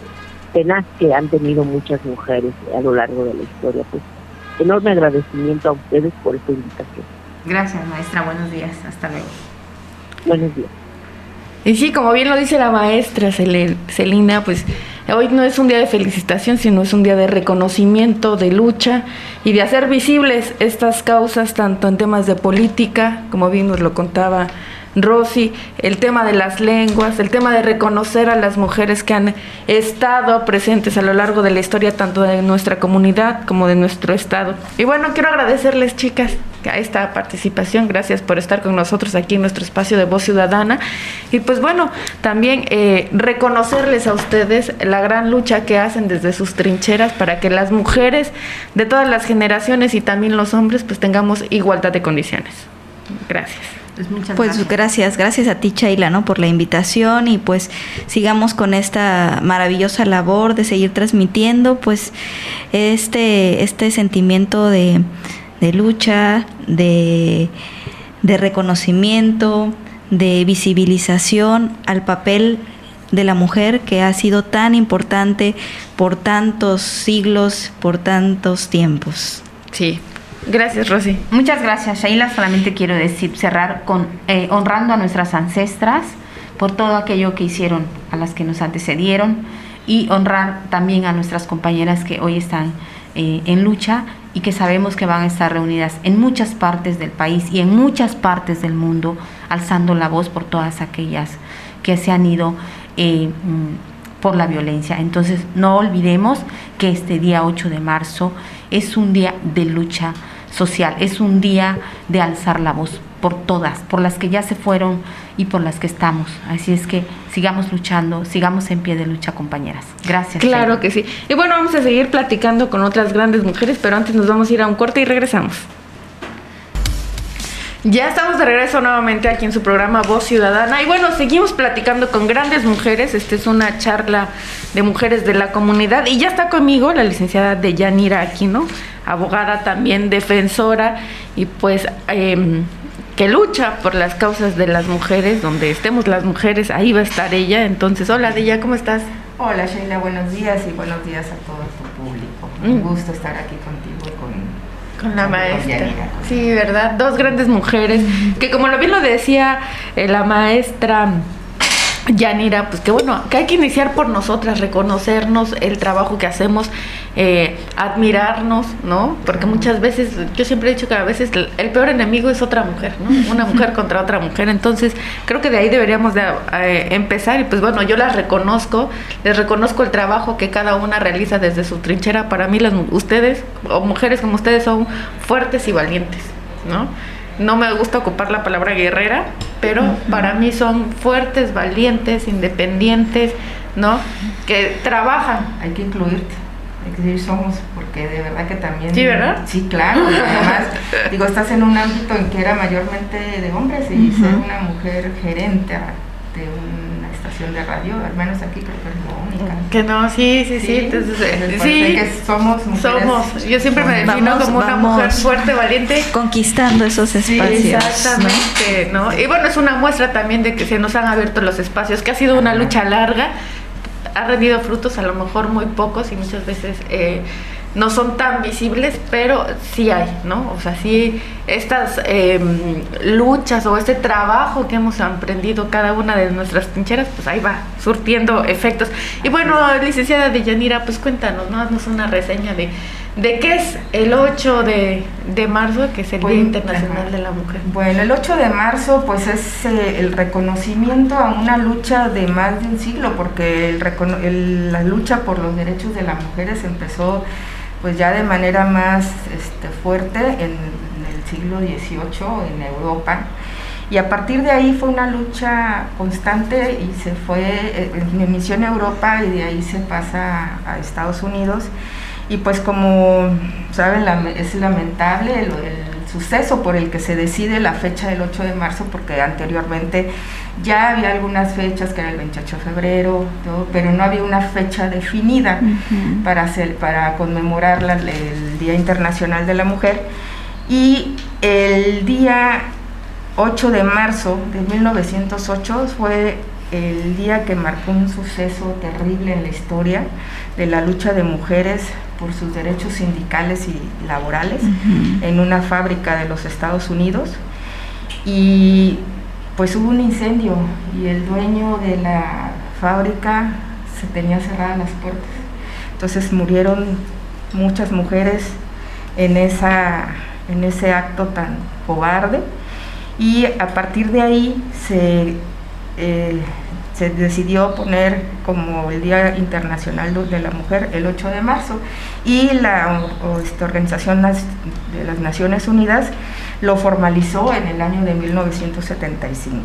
tenaz que han tenido muchas mujeres a lo largo de la historia. Pues enorme agradecimiento a ustedes por esta invitación. Gracias, maestra. Buenos días. Hasta luego. Buenos días. Y sí, como bien lo dice la maestra Celina, pues hoy no es un día de felicitación, sino es un día de reconocimiento, de lucha y de hacer visibles estas causas, tanto en temas de política, como bien nos lo contaba Rosy, el tema de las lenguas, el tema de reconocer a las mujeres que han estado presentes a lo largo de la historia, tanto de nuestra comunidad como de nuestro estado. Y bueno, quiero agradecerles, chicas, a esta participación. Gracias por estar con nosotros aquí en nuestro espacio de voz ciudadana. Y pues bueno, también eh, reconocerles a ustedes la gran lucha que hacen desde sus trincheras para que las mujeres de todas las generaciones y también los hombres pues tengamos igualdad de condiciones. Gracias. Pues, muchas pues gracias. gracias, a ti Chaila, ¿no? Por la invitación y pues sigamos con esta maravillosa labor de seguir transmitiendo pues este, este sentimiento de, lucha, de, de reconocimiento, de visibilización al papel de la mujer que ha sido tan importante por tantos siglos, por tantos tiempos. Sí, Gracias, Rosy. Muchas gracias, Sheila. Solamente quiero decir, cerrar con eh, honrando a nuestras ancestras por todo aquello que hicieron a las que nos antecedieron y honrar también a nuestras compañeras que hoy están eh, en lucha y que sabemos que van a estar reunidas en muchas partes del país y en muchas partes del mundo, alzando la voz por todas aquellas que se han ido eh, mm, por la violencia. Entonces, no olvidemos que este día 8 de marzo es un día de lucha social, es un día de alzar la voz por todas, por las que ya se fueron y por las que estamos. Así es que sigamos luchando, sigamos en pie de lucha, compañeras. Gracias. Claro que sí. Y bueno, vamos a seguir platicando con otras grandes mujeres, pero antes nos vamos a ir a un corte y regresamos. Ya estamos de regreso nuevamente aquí en su programa Voz Ciudadana y bueno, seguimos platicando con grandes mujeres. Esta es una charla de mujeres de la comunidad y ya está conmigo la licenciada Deyanira Aquino, abogada también, defensora y pues eh, que lucha por las causas de las mujeres, donde estemos las mujeres, ahí va a estar ella. Entonces, hola Deya, ¿cómo estás? Hola Sheila, buenos días y buenos días a todo tu público. Un mm. gusto estar aquí contigo con la maestra. Sí, ¿verdad? Dos grandes mujeres, que como lo bien lo decía eh, la maestra Yanira, pues que bueno, que hay que iniciar por nosotras, reconocernos el trabajo que hacemos, eh, admirarnos, ¿no? Porque muchas veces, yo siempre he dicho que a veces el peor enemigo es otra mujer, ¿no? Una [LAUGHS] mujer contra otra mujer. Entonces, creo que de ahí deberíamos de eh, empezar y pues bueno, yo las reconozco, les reconozco el trabajo que cada una realiza desde su trinchera. Para mí, las, ustedes, o mujeres como ustedes, son fuertes y valientes, ¿no? No me gusta ocupar la palabra guerrera, pero para mí son fuertes, valientes, independientes, ¿no? Que trabajan. Hay que incluirte, hay que decir somos, porque de verdad que también... Sí, ¿verdad? Sí, claro, además, [LAUGHS] digo, estás en un ámbito en que era mayormente de hombres y ser una mujer gerente de una estación de radio, al menos aquí creo que es la única. Que no, sí, sí, sí. Entonces, eh, sí, que somos mujeres. Somos. Yo siempre me defino como una mujer fuerte, valiente. Conquistando esos espacios. exactamente, ¿no? Y bueno, es una muestra también de que se nos han abierto los espacios, que ha sido una lucha larga, ha rendido frutos, a lo mejor muy pocos y muchas veces. Eh, no son tan visibles, pero sí hay, ¿no? O sea, sí estas em, luchas o este trabajo que hemos emprendido cada una de nuestras trincheras, pues ahí va surtiendo efectos. Y bueno, licenciada Deyanira, pues cuéntanos, ¿no? Haznos una reseña de, de qué es el 8 de, marzo, que es el Día pues, Internacional de la Mujer. Bueno, el 8 de marzo pues es eh, el reconocimiento a una lucha de más de un siglo, porque el, la lucha por los derechos de las mujeres empezó pues ya de manera más este, fuerte en, el siglo XVIII en Europa. Y a partir de ahí fue una lucha constante y se fue, eh, en emisión a Europa y de ahí se pasa a Estados Unidos. Y pues como saben, es lamentable el, suceso por el que se decide la fecha del 8 de marzo, porque anteriormente ya había algunas fechas, que era el 28 de febrero, pero no había una fecha definida para, hacer, para conmemorar el Día Internacional de la Mujer. Y el día 8 de marzo de 1908 fue el día que marcó un suceso terrible en la historia de la lucha de mujeres por sus derechos sindicales y laborales en una fábrica de los Estados Unidos. Y pues hubo un incendio y el dueño de la fábrica se tenía cerradas las puertas. Entonces murieron muchas mujeres en, esa, en ese acto tan cobarde y a partir de ahí se, eh, se decidió poner como el Día Internacional de la Mujer el 8 de marzo y la esta Organización de las Naciones Unidas lo formalizó en el año de 1975.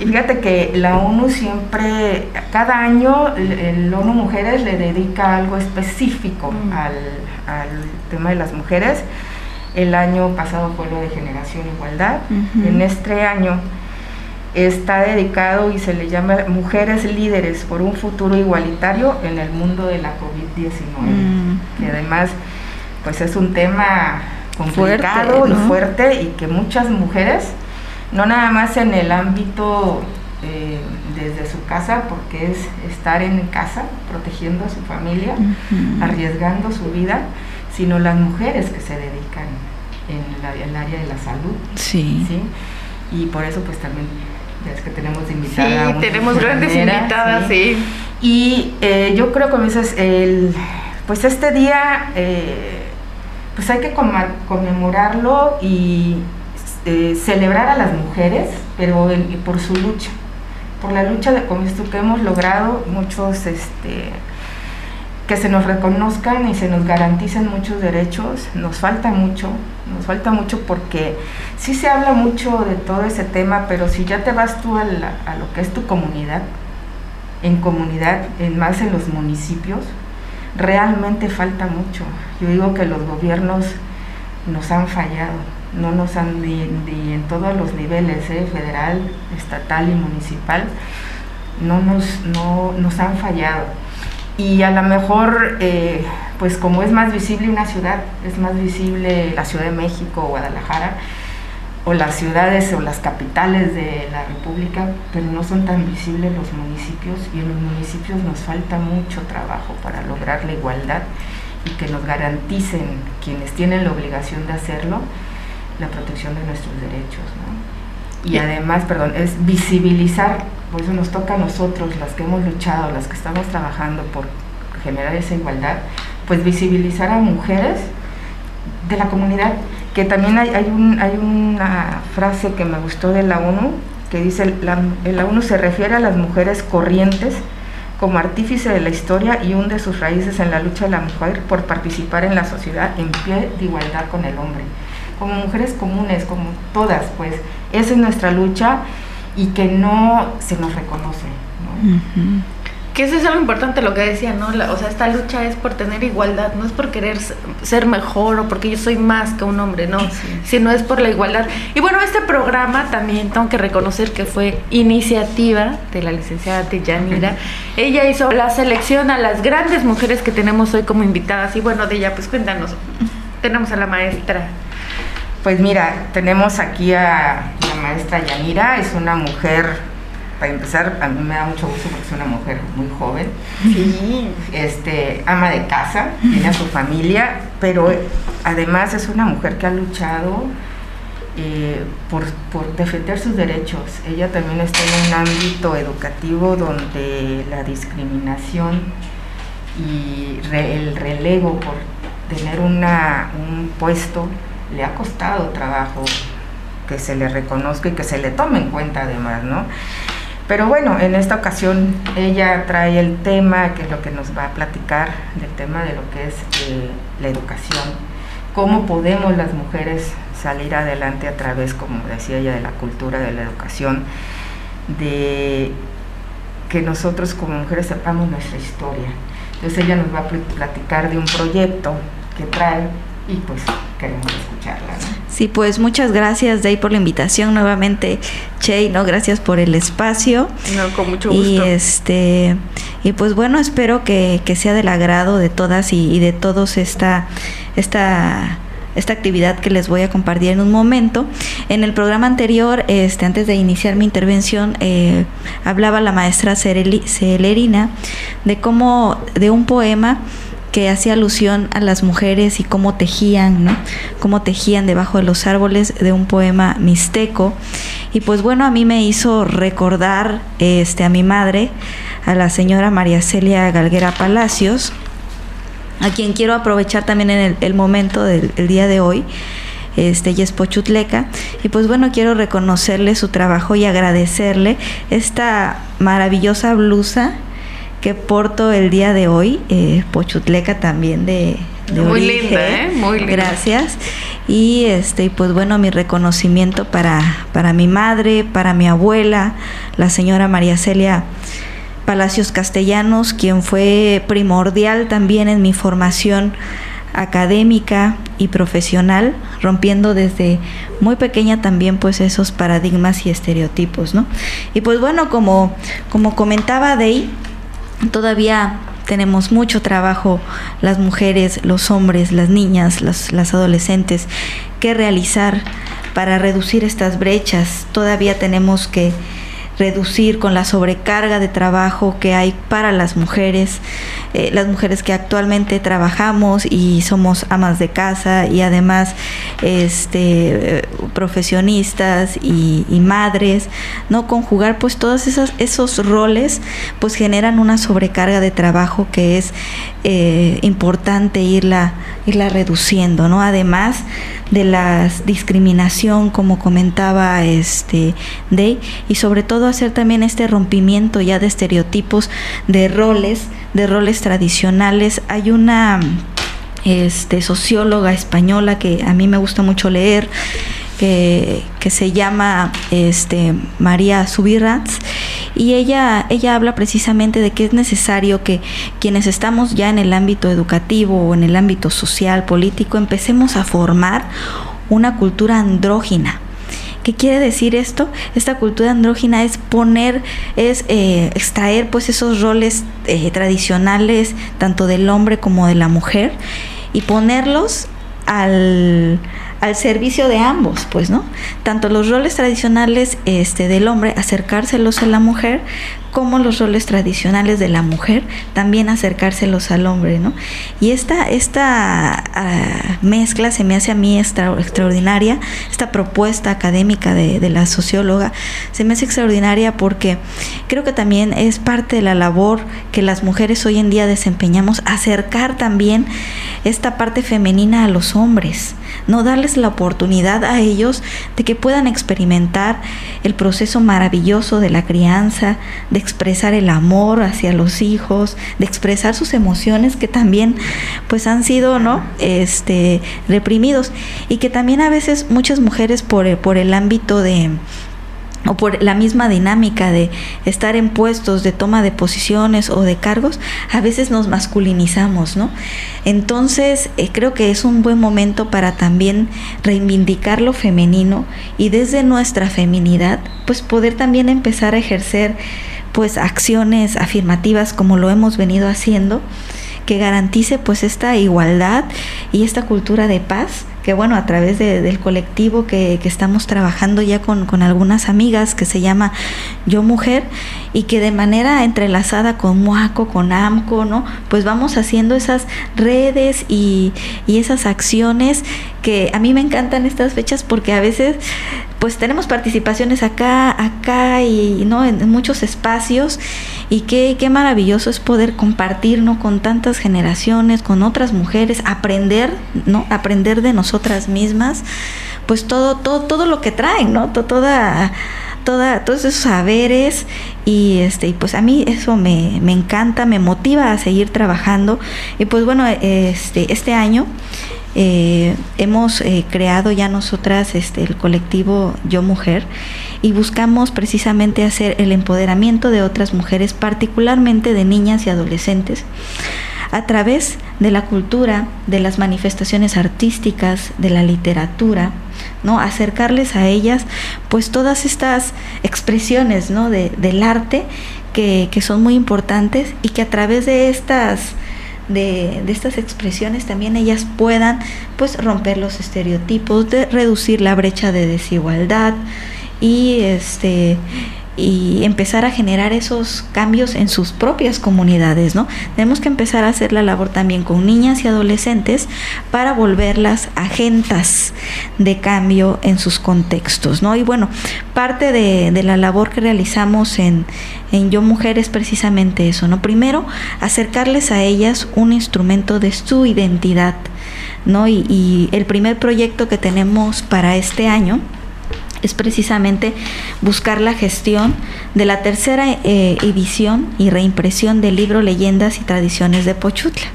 Y fíjate que la ONU siempre, cada año el ONU Mujeres le dedica algo específico mm. al, tema de las mujeres. El año pasado fue lo de generación igualdad. En este año está dedicado y se le llama Mujeres Líderes por un futuro igualitario en el mundo de la COVID-19. Mm. Que además, pues es un tema complicado y fuerte y que muchas mujeres, no nada más en el ámbito eh, desde su casa, porque es estar en casa protegiendo a su familia, arriesgando su vida, sino las mujeres que se dedican en, el área de la salud. Sí. Y por eso pues también es que tenemos invitadas. Sí, tenemos grandes invitadas, sí. Y eh, yo creo que el, pues este día... Eh, pues hay que conmemorarlo y eh, celebrar a las mujeres, pero por su lucha, por la lucha de, como esto que hemos logrado muchos, este, que se nos reconozcan y se nos garanticen muchos derechos, nos falta mucho, nos falta mucho porque sí se habla mucho de todo ese tema, pero si ya te vas tú a, a lo que es tu comunidad, en comunidad, en más en los municipios, realmente falta mucho. Yo digo que los gobiernos nos han fallado, no nos han, ni, en todos los niveles, ¿eh? federal, estatal y municipal, no nos, no, nos han fallado. Y a lo mejor, eh, pues como es más visible una ciudad, es más visible la Ciudad de México o Guadalajara, o las ciudades o las capitales de la República, pero no son tan visibles los municipios y en los municipios nos falta mucho trabajo para lograr la igualdad y que nos garanticen quienes tienen la obligación de hacerlo la protección de nuestros derechos. Y además, perdón, es visibilizar, por eso nos toca a nosotros, las que hemos luchado, las que estamos trabajando por generar esa igualdad, pues visibilizar a mujeres de la comunidad que también hay, hay, un, hay una frase que me gustó de la ONU, que dice, la, la ONU se refiere a las mujeres corrientes como artífice de la historia y hunde sus raíces en la lucha de la mujer por participar en la sociedad en pie de igualdad con el hombre. Como mujeres comunes, como todas, pues esa es nuestra lucha y que no se nos reconoce. ¿no? Que eso es algo importante lo que decía, ¿no? o sea, esta lucha es por tener igualdad, no es por querer ser mejor o porque yo soy más que un hombre, no, sino es por la igualdad. Y bueno, este programa también tengo que reconocer que fue iniciativa de la licenciada Deyanira. Ella hizo la selección a las grandes mujeres que tenemos hoy como invitadas. Y bueno, de ella, pues cuéntanos, tenemos a la maestra. Pues mira, tenemos aquí a la maestra Yanira, es una mujer para empezar, a mí me da mucho gusto porque es una mujer muy joven, este, ama de casa, tiene a su familia, pero además es una mujer que ha luchado eh, por, defender sus derechos. Ella también está en un ámbito educativo donde la discriminación y el relego por tener una, un puesto le ha costado trabajo que se le reconozca y que se le tome en cuenta además, ¿no? Pero bueno, en esta ocasión ella trae el tema, que es lo que nos va a platicar, del tema de lo que es eh, la educación, cómo podemos las mujeres salir adelante a través, como decía ella, de la cultura, de la educación, de que nosotros como mujeres sepamos nuestra historia. Entonces ella nos va a platicar de un proyecto que trae y pues queremos escucharla. Sí, pues muchas gracias Day por la invitación nuevamente, Che, no, gracias por el espacio. No, con mucho gusto. Y este y pues bueno, espero que, sea del agrado de todas y, de todos esta esta esta actividad que les voy a compartir en un momento. En el programa anterior, este, antes de iniciar mi intervención, eh, hablaba la maestra Celerina de cómo, de un poema que hacía alusión a las mujeres y cómo tejían, ¿no? Cómo tejían debajo de los árboles de un poema mixteco. Y pues bueno, a mí me hizo recordar este, a mi madre, a la señora María Celia Galguera Palacios, a quien quiero aprovechar también en el, momento del día de hoy. Este, ella es pochutleca y pues bueno quiero reconocerle su trabajo y agradecerle esta maravillosa blusa que porto el día de hoy, eh, pochutleca también de, muy linda, ¿eh? Muy linda. Gracias. Y este, pues bueno, mi reconocimiento para, para mi madre, para mi abuela, la señora María Celia Palacios Castellanos, quien fue primordial también en mi formación académica y profesional, rompiendo desde muy pequeña también pues esos paradigmas y estereotipos, ¿no? Y pues bueno, como, como comentaba Dey, Todavía tenemos mucho trabajo las mujeres, los hombres, las niñas, las, adolescentes que realizar para reducir estas brechas. Todavía tenemos que reducir con la sobrecarga de trabajo que hay para las mujeres. eh, las mujeres que actualmente trabajamos y somos amas de casa y además este, profesionistas y, madres, ¿no? Conjugar pues todos esos, esos roles pues generan una sobrecarga de trabajo que es eh, importante irla, irla reduciendo, ¿no? Además de la discriminación, como comentaba este Day, y sobre todo hacer también este rompimiento ya de estereotipos, de roles, de roles tradicionales. Hay una este, socióloga española que a mí me gusta mucho leer, que, se llama este, María Subirats y ella, ella habla precisamente de que es necesario que quienes estamos ya en el ámbito educativo o en el ámbito social, político, empecemos a formar una cultura andrógina. ¿Qué quiere decir esto? Esta cultura andrógina es poner, es eh, extraer pues esos roles eh, tradicionales tanto del hombre como de la mujer y ponerlos al, al servicio de ambos, pues, ¿no? Tanto los roles tradicionales este, del hombre, acercárselos a la mujer, como los roles tradicionales de la mujer, también acercárselos al hombre, ¿no? Y esta, esta ah, mezcla se me hace a mí extraordinaria, esta propuesta académica de, de, la socióloga se me hace extraordinaria porque creo que también es parte de la labor que las mujeres hoy en día desempeñamos, acercar también esta parte femenina a los hombres, no darles la oportunidad a ellos de que puedan experimentar el proceso maravilloso de la crianza, de expresar el amor hacia los hijos, de expresar sus emociones que también pues han sido, ¿no? Este reprimidos y que también a veces muchas mujeres por por el ámbito de o por la misma dinámica de estar en puestos de toma de posiciones o de cargos, a veces nos masculinizamos, ¿no? Entonces, eh, creo que es un buen momento para también reivindicar lo femenino y desde nuestra feminidad, pues poder también empezar a ejercer pues acciones afirmativas como lo hemos venido haciendo que garantice pues esta igualdad y esta cultura de paz que bueno, a través del colectivo que, estamos trabajando ya con, algunas amigas que se llama Yo Mujer y que de manera entrelazada con MUACO, con AMCO, ¿no? Pues vamos haciendo esas redes y, y esas acciones que a mí me encantan estas fechas porque a veces pues tenemos participaciones acá, acá y no en, muchos espacios y qué, qué maravilloso es poder compartir ¿no? con tantas generaciones, con otras mujeres, aprender, ¿no? aprender de nosotras mismas, pues todo, todo, todo lo que traen, ¿no? Toda, toda, todos esos saberes y este, y pues a mí eso me, me encanta, me motiva a seguir trabajando. Y pues bueno, este, este año eh, hemos eh, creado ya nosotras este, el colectivo Yo Mujer y buscamos precisamente hacer el empoderamiento de otras mujeres, particularmente de niñas y adolescentes, a través de la cultura, de las manifestaciones artísticas, de la literatura, ¿no? acercarles a ellas pues todas estas expresiones ¿no? de, del arte que, que son muy importantes y que a través de estas de, estas expresiones también ellas puedan pues romper los estereotipos, de reducir la brecha de desigualdad y este y empezar a generar esos cambios en sus propias comunidades, ¿no? Tenemos que empezar a hacer la labor también con niñas y adolescentes para volverlas agentas de cambio en sus contextos, ¿no? Y bueno, parte de, la labor que realizamos en, en Yo Mujer es precisamente eso, ¿no? Primero, acercarles a ellas un instrumento de su identidad, ¿no? Y, y el primer proyecto que tenemos para este año, es precisamente buscar la gestión de la tercera eh, edición y reimpresión del libro Leyendas y Tradiciones de Pochutla.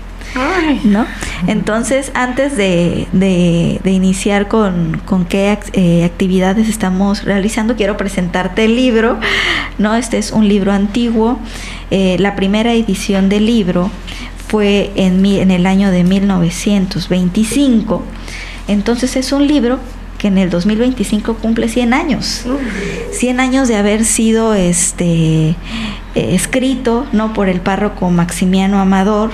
¿No? Entonces, antes de, de, iniciar con, con qué eh, actividades estamos realizando, quiero presentarte el libro, ¿no? Este es un libro antiguo. Eh, la primera edición del libro fue en, en el año de 1925. Entonces, es un libro que en el 2025 cumple 100 años. 100 años de haber sido este eh, escrito, ¿no? por el párroco Maximiano Amador.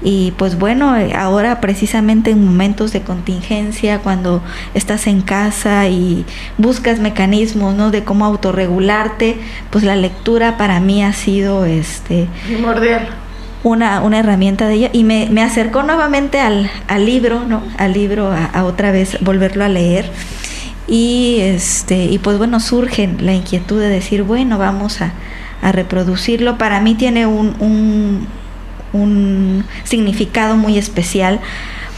Y pues bueno, eh, ahora precisamente en momentos de contingencia, cuando estás en casa y buscas mecanismos, ¿no? De cómo autorregularte, pues la lectura para mí ha sido este primordial una, una herramienta de ella y me, me acercó nuevamente al, al, libro, ¿no? Al libro a, otra vez volverlo a leer. Y este, y pues bueno, surge la inquietud de decir, bueno, vamos a, a reproducirlo. Para mí tiene un, un, significado muy especial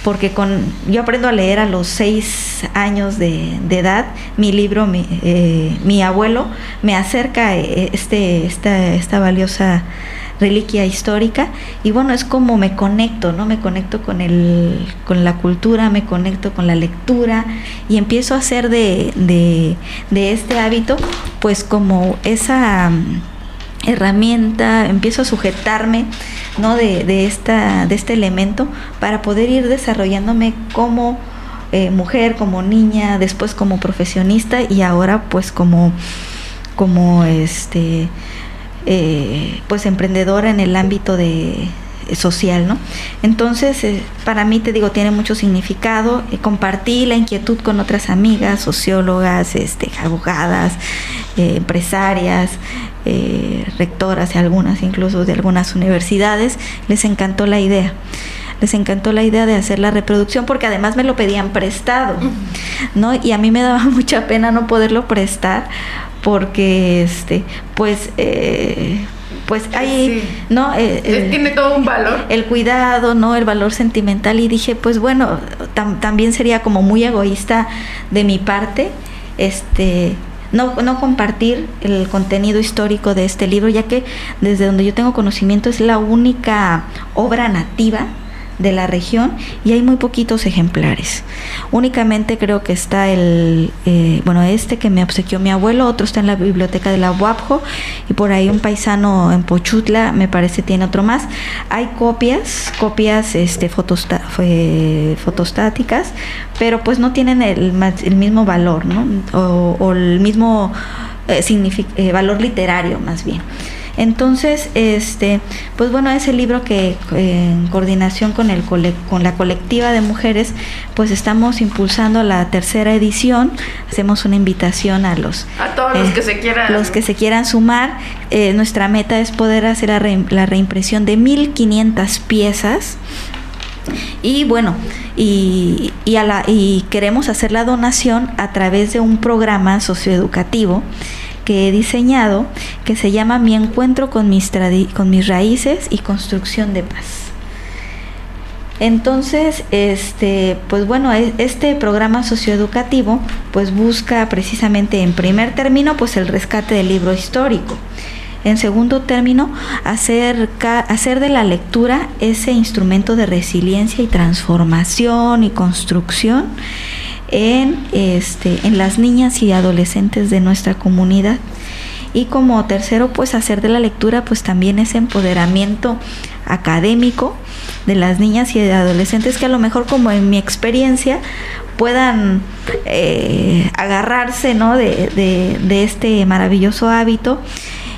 porque con yo aprendo a leer a los seis años de, edad mi libro mi, eh, mi, abuelo me acerca eh, este esta, esta valiosa reliquia histórica y bueno es como me conecto no me conecto con el con la cultura me conecto con la lectura y empiezo a hacer de, de, este hábito pues como esa herramienta, empiezo a sujetarme ¿no? de, de, esta, de este elemento para poder ir desarrollándome como eh, mujer, como niña, después como profesionista y ahora pues como, como este, eh, pues emprendedora en el ámbito de, social, ¿no? Entonces, eh, para mí, te digo, tiene mucho significado. Eh, compartí la inquietud con otras amigas, sociólogas, este, abogadas, eh, empresarias, rectoras y algunas incluso de algunas universidades. Les encantó la idea les encantó la idea de hacer la reproducción porque además me lo pedían prestado, ¿no? Y a mí me daba [LAUGHS] mucha pena no poderlo prestar porque, este, pues, eh, pues ahí, ¿no? Eh, tiene todo un valor. El cuidado, ¿no? El valor sentimental y dije, pues bueno, también sería como muy egoísta de mi parte, este, no, no compartir el contenido histórico de este libro, ya que desde donde yo tengo conocimiento es la única obra nativa de la región y hay muy poquitos ejemplares. Únicamente creo que está el, eh, bueno, este que me obsequió mi abuelo, otro está en la biblioteca de la Huapjo y por ahí un paisano en Pochutla, me parece tiene otro más. Hay copias, copias este, fotostáticas, pero pues no tienen el, el mismo valor, ¿no? O, el mismo eh, eh, valor literario más bien. Entonces, este, pues bueno, ese libro que en coordinación con el con la colectiva de mujeres, pues estamos impulsando la tercera edición. Hacemos una invitación a los a todos los eh, que se quieran los que se quieran sumar. Eh, nuestra meta es poder hacer la, la reimpresión de 1500 piezas y bueno, y, y, a la, y queremos hacer la donación a través de un programa socioeducativo que he diseñado que se llama Mi encuentro con mis, raíces y construcción de paz. Entonces, este, pues bueno, e, este programa socioeducativo pues busca precisamente en primer término pues el rescate del libro histórico. En segundo término, hacer de la lectura ese instrumento de resiliencia y transformación y construcción en, este, en las niñas y adolescentes de nuestra comunidad. Y como tercero, pues hacer de la lectura pues también ese empoderamiento académico de las niñas y de adolescentes que a lo mejor como en mi experiencia puedan eh, agarrarse ¿no? de, de, este maravilloso hábito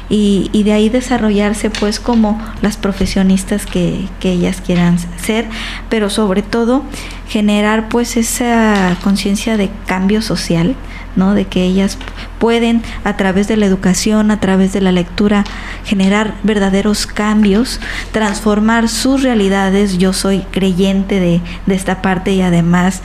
y, y, de ahí desarrollarse pues como las profesionistas que, que, ellas quieran ser, pero sobre todo generar pues esa conciencia de cambio social, ¿no? De que ellas pueden a través de la educación, a través de la lectura, generar verdaderos cambios, transformar sus realidades. Yo soy creyente de, de esta parte y además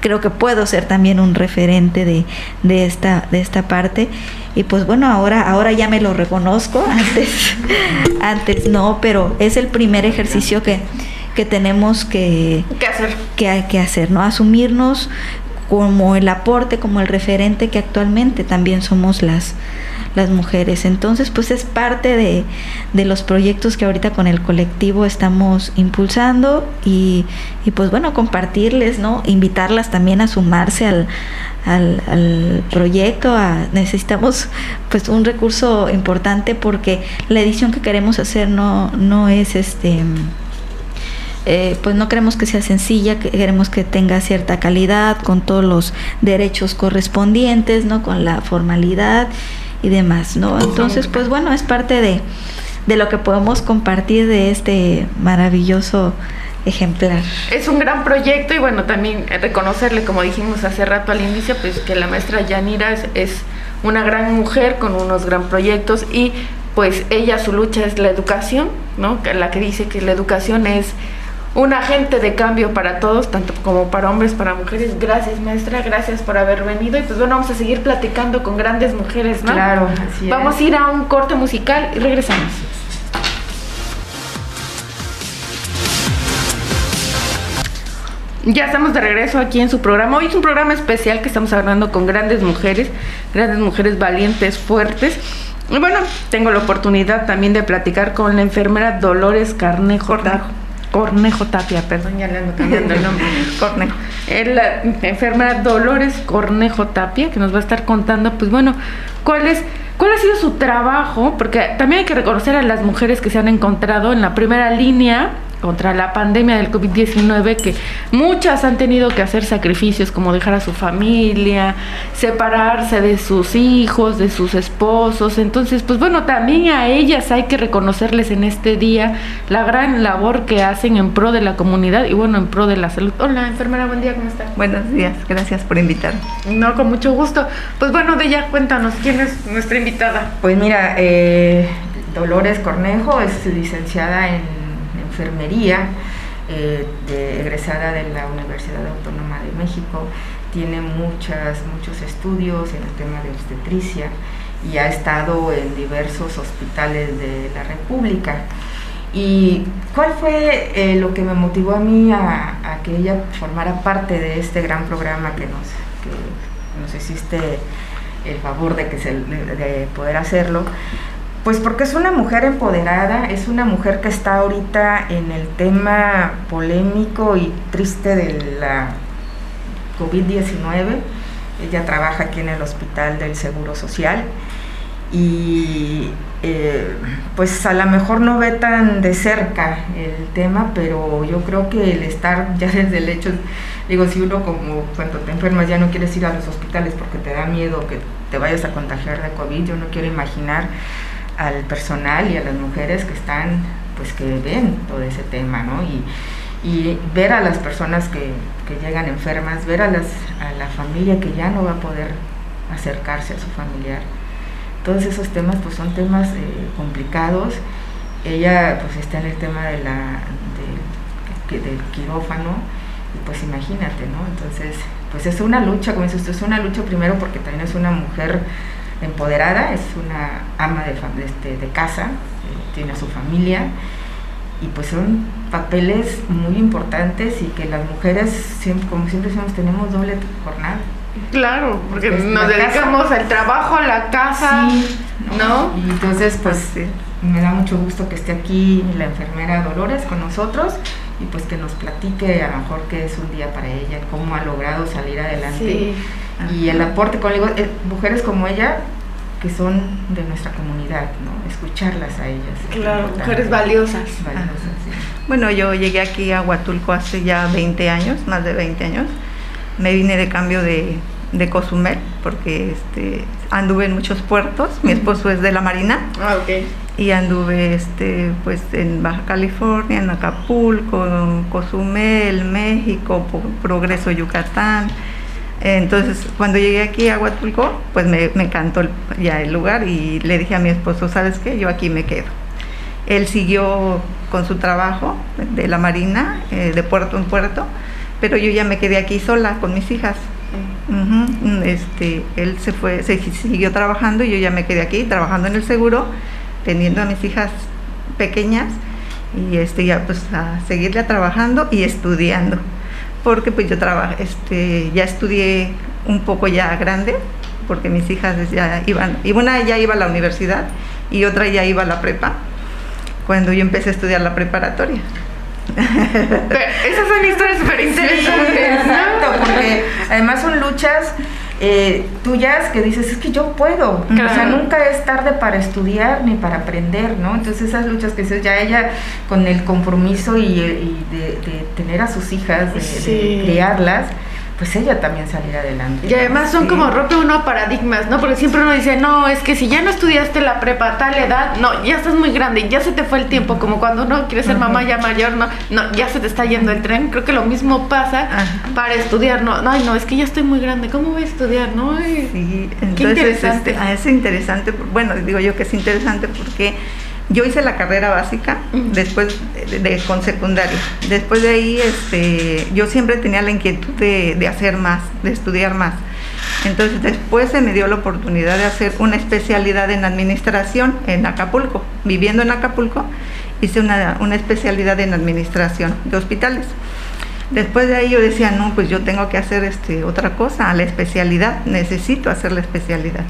creo que puedo ser también un referente de, de, esta, de esta parte. Y pues bueno, ahora, ahora ya me lo reconozco, [LAUGHS] antes, antes no, pero es el primer ejercicio que, que tenemos que, hacer? Que, que hacer, ¿no? Asumirnos como el aporte, como el referente que actualmente también somos las, las mujeres. Entonces, pues es parte de, de, los proyectos que ahorita con el colectivo estamos impulsando y, y, pues bueno, compartirles, ¿no? Invitarlas también a sumarse al, al, al proyecto. A, necesitamos pues un recurso importante porque la edición que queremos hacer no, no es este eh, pues no queremos que sea sencilla, queremos que tenga cierta calidad, con todos los derechos correspondientes, ¿no? Con la formalidad y demás, ¿no? Entonces, pues bueno, es parte de, de lo que podemos compartir de este maravilloso ejemplar. Es un gran proyecto y bueno, también reconocerle, como dijimos hace rato al inicio, pues que la maestra Yanira es, es una gran mujer con unos gran proyectos y pues ella su lucha es la educación, ¿no? La que dice que la educación es un agente de cambio para todos, tanto como para hombres, para mujeres. Gracias, maestra, gracias por haber venido. Y pues bueno, vamos a seguir platicando con grandes mujeres, ¿no? Claro, así Vamos a ir a un corte musical y regresamos. Ya estamos de regreso aquí en su programa. Hoy es un programa especial que estamos hablando con grandes mujeres, grandes mujeres valientes, fuertes. Y bueno, tengo la oportunidad también de platicar con la enfermera Dolores Carnejo. Cornejo Tapia, perdón, ya le ando cambiando el nombre. [LAUGHS] Cornejo. Es la enfermera Dolores Cornejo Tapia, que nos va a estar contando, pues bueno, cuál es, cuál ha sido su trabajo, porque también hay que reconocer a las mujeres que se han encontrado en la primera línea contra la pandemia del COVID-19 que muchas han tenido que hacer sacrificios como dejar a su familia, separarse de sus hijos, de sus esposos. Entonces, pues bueno, también a ellas hay que reconocerles en este día la gran labor que hacen en pro de la comunidad y bueno, en pro de la salud. Hola, enfermera, buen día, ¿cómo está? Buenos días, gracias por invitarme. No, con mucho gusto. Pues bueno, de ella cuéntanos, ¿quién es nuestra invitada? Pues mira, eh, Dolores Cornejo es licenciada en enfermería, eh, egresada de la Universidad Autónoma de México, tiene muchas, muchos estudios en el tema de obstetricia y ha estado en diversos hospitales de la República. ¿Y cuál fue eh, lo que me motivó a mí a, que ella formara parte de este gran programa que nos, que nos hiciste el favor de, que se, de poder hacerlo? Pues porque es una mujer empoderada, es una mujer que está ahorita en el tema polémico y triste de la COVID-19. Ella trabaja aquí en el Hospital del Seguro Social y eh, pues a lo mejor no ve tan de cerca el tema, pero yo creo que el estar ya desde el hecho, digo, si uno como cuando te enfermas ya no quieres ir a los hospitales porque te da miedo que te vayas a contagiar de COVID, yo no quiero imaginar al personal y a las mujeres que están, pues que ven todo ese tema, ¿no? Y, ver a las personas que, que, llegan enfermas, ver a, las, a la familia que ya no va a poder acercarse a su familiar. Todos esos temas pues son temas eh, complicados. Ella pues está en el tema de la, de, del quirófano y pues imagínate, ¿no? Entonces pues es una lucha, como dices usted, es una lucha primero porque también es una mujer empoderada, es una ama de, este, de casa, eh, tiene a su familia y pues son papeles muy importantes y que las mujeres, siempre, como siempre decimos, tenemos doble jornada. Claro, porque nos dedicamos al trabajo, a la casa, ¿no? Y entonces, pues me da mucho gusto que esté aquí la enfermera Dolores con nosotros y pues que nos platique a lo mejor qué es un día para ella, cómo ha logrado salir adelante y el aporte, con eh, mujeres como ella que son de nuestra comunidad, ¿no? escucharlas a ellas. Claro, mujeres valiosas. Bueno, yo llegué aquí a Huatulco hace ya 20 años, más de 20 años. Me vine de cambio de, de Cozumel, porque este, anduve en muchos puertos. Mi esposo es de la Marina. Ah, ok. Y anduve este, pues, en Baja California, en Acapulco, en Cozumel, México, Progreso, Yucatán. Entonces, cuando llegué aquí a Huatulco, pues me, encantó ya el lugar y le dije a mi esposo, ¿sabes qué? Yo aquí me quedo. Él siguió con su trabajo de la Marina, eh, de puerto en puerto, pero yo ya me quedé aquí sola con mis hijas. este, él se fue, se siguió trabajando y yo ya me quedé aquí trabajando en el seguro, teniendo a mis hijas pequeñas y este, ya pues a seguirle trabajando y estudiando porque pues yo trabajo, este, ya estudié un poco ya grande, porque mis hijas ya iban, y una ya iba a la universidad y otra ya iba a la prepa, cuando yo empecé a estudiar la preparatoria. esas son historias súper interesantes. exacto, porque además son luchas eh, tuyas que dices, es que yo puedo. O sea, nunca es tarde para estudiar ni para aprender, ¿no? Entonces esas luchas que dices, ya ella con el compromiso y, de, tener a sus hijas, de, criarlas, pues ella también saliera adelante. Y además son como rompe uno paradigmas, ¿no? Porque siempre uno dice, no, es que si ya no estudiaste la prepa a tal edad, no, ya estás muy grande, ya se te fue el tiempo, como cuando uno quiere ser mamá ya mayor, no, no, ya se te está yendo el tren. Creo que lo mismo pasa para estudiar, no, no, no, es que ya estoy muy grande, ¿cómo voy a estudiar? No, sí, entonces, qué interesante. Este, ah, es interesante, bueno, digo yo que es interesante porque yo hice la carrera básica después de, con secundaria. Después de ahí, este, yo siempre tenía la inquietud de, hacer más, de estudiar más. Entonces después se me dio la oportunidad de hacer una especialidad en administración en Acapulco. Viviendo en Acapulco, hice una, una especialidad en administración de hospitales. Después de ahí yo decía, no, pues yo tengo que hacer este, otra cosa, la especialidad, necesito hacer la especialidad.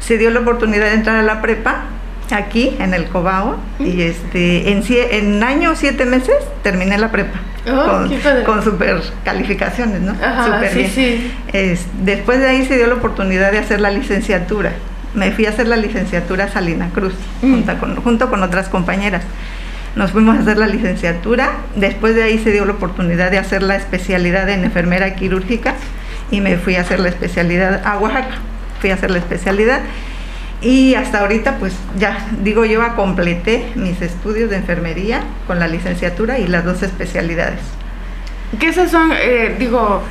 Se dio la oportunidad de entrar a la prepa aquí en el Cobao y este en, en año siete meses terminé la prepa oh, con, super calificaciones, ¿no? super bien. después de ahí se dio la oportunidad de hacer la licenciatura. Me fui a hacer la licenciatura a Salina Cruz junto, con, junto con otras compañeras. Nos fuimos a hacer la licenciatura. Después de ahí se dio la oportunidad de hacer la especialidad en enfermera quirúrgica y me fui a hacer la especialidad a Oaxaca. Fui a hacer la especialidad y hasta ahorita, pues ya digo yo, completé mis estudios de enfermería con la licenciatura y las dos especialidades. Que esas son, eh, digo,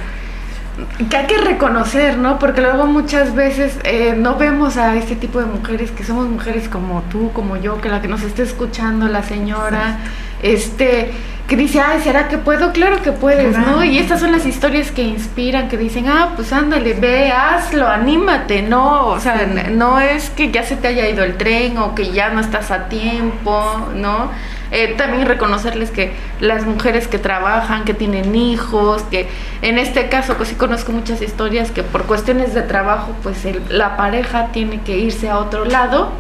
que hay que reconocer, ¿no? Porque luego muchas veces eh, no vemos a este tipo de mujeres que somos mujeres como tú, como yo, que la que nos esté escuchando, la señora, este que dice, ay, ¿será que puedo? Claro que puedes, ¿no? Y estas son las historias que inspiran, que dicen, ah, pues ándale, ve, hazlo, anímate, ¿no? O sea, no es que ya se te haya ido el tren o que ya no estás a tiempo, ¿no? Eh, también reconocerles que las mujeres que trabajan, que tienen hijos, que en este caso, pues sí conozco muchas historias que por cuestiones de trabajo, pues la pareja tiene que irse a otro lado.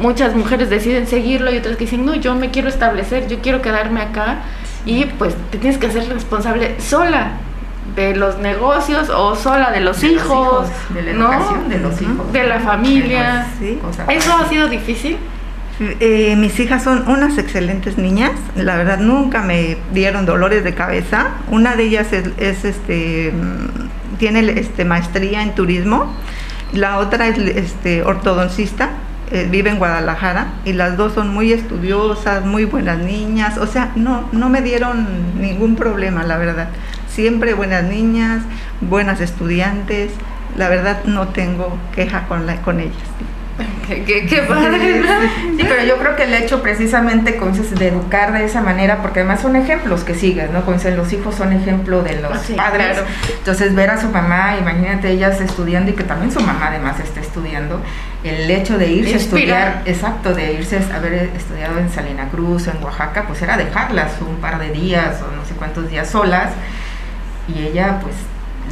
Muchas mujeres deciden seguirlo y otras que dicen, no, yo me quiero establecer, yo quiero quedarme acá y pues te tienes que hacer responsable sola de los negocios o sola de los, hijos, de la educación de los hijos, de la familia. ¿Eso ha sido difícil? Eh, mis hijas son unas excelentes niñas, la verdad nunca me dieron dolores de cabeza. Una de ellas es, este mm, tiene este maestría en turismo, la otra es este ortodoncista eh, vive en Guadalajara y las dos son muy estudiosas, muy buenas niñas, o sea, no, me dieron ningún problema, la verdad. Siempre buenas niñas, buenas estudiantes, la verdad no tengo queja con ellas. [LAUGHS] Qué, padre. Sí, pero yo creo que el hecho precisamente de educar de esa manera, porque además son ejemplos que sigues, ¿no? Como dicen, los hijos son ejemplo de los padres. Entonces, ver a su mamá, imagínate ellas estudiando y que también su mamá además esté estudiando, el hecho de irse a estudiar, exacto, de irse a haber estudiado en Salina Cruz o en Oaxaca, pues era dejarlas un par de días o no sé cuántos días solas y ella pues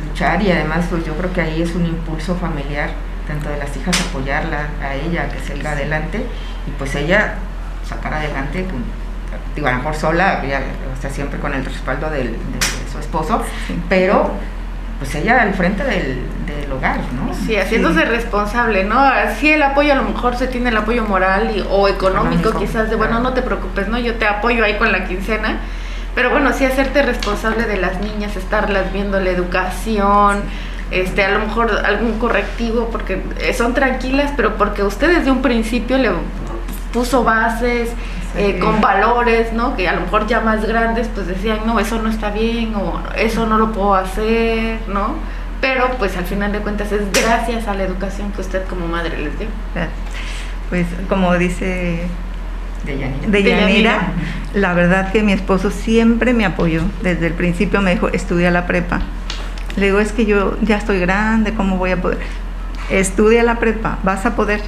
luchar y además pues yo creo que ahí es un impulso familiar tanto de las hijas apoyarla a ella que salga adelante y pues ella sacar adelante digo a lo mejor sola o sea siempre con el respaldo de su esposo pero pues ella al frente del, hogar, ¿no? Sí, haciéndose responsable, ¿no? Así el apoyo a lo mejor se tiene el apoyo moral y, o económico, quizás de, bueno, no te preocupes, ¿no? Yo te apoyo ahí con la quincena, pero bueno, sí hacerte responsable de las niñas, estarlas viendo la educación, este, a lo mejor algún correctivo, porque eh, son tranquilas, pero porque usted desde un principio le puso bases eh, con valores, ¿no? Que a lo mejor ya más grandes, pues decían, no, eso no está bien, o eso no lo puedo hacer, ¿no? Pero pues al final de cuentas es gracias a la educación que usted como madre les dio. Pues como dice de Yanira, la verdad que mi esposo siempre me apoyó. Desde el principio me dijo, estudia la prepa. Le digo, es que yo ya estoy grande, ¿cómo voy a poder? Estudia la prepa, vas a poder.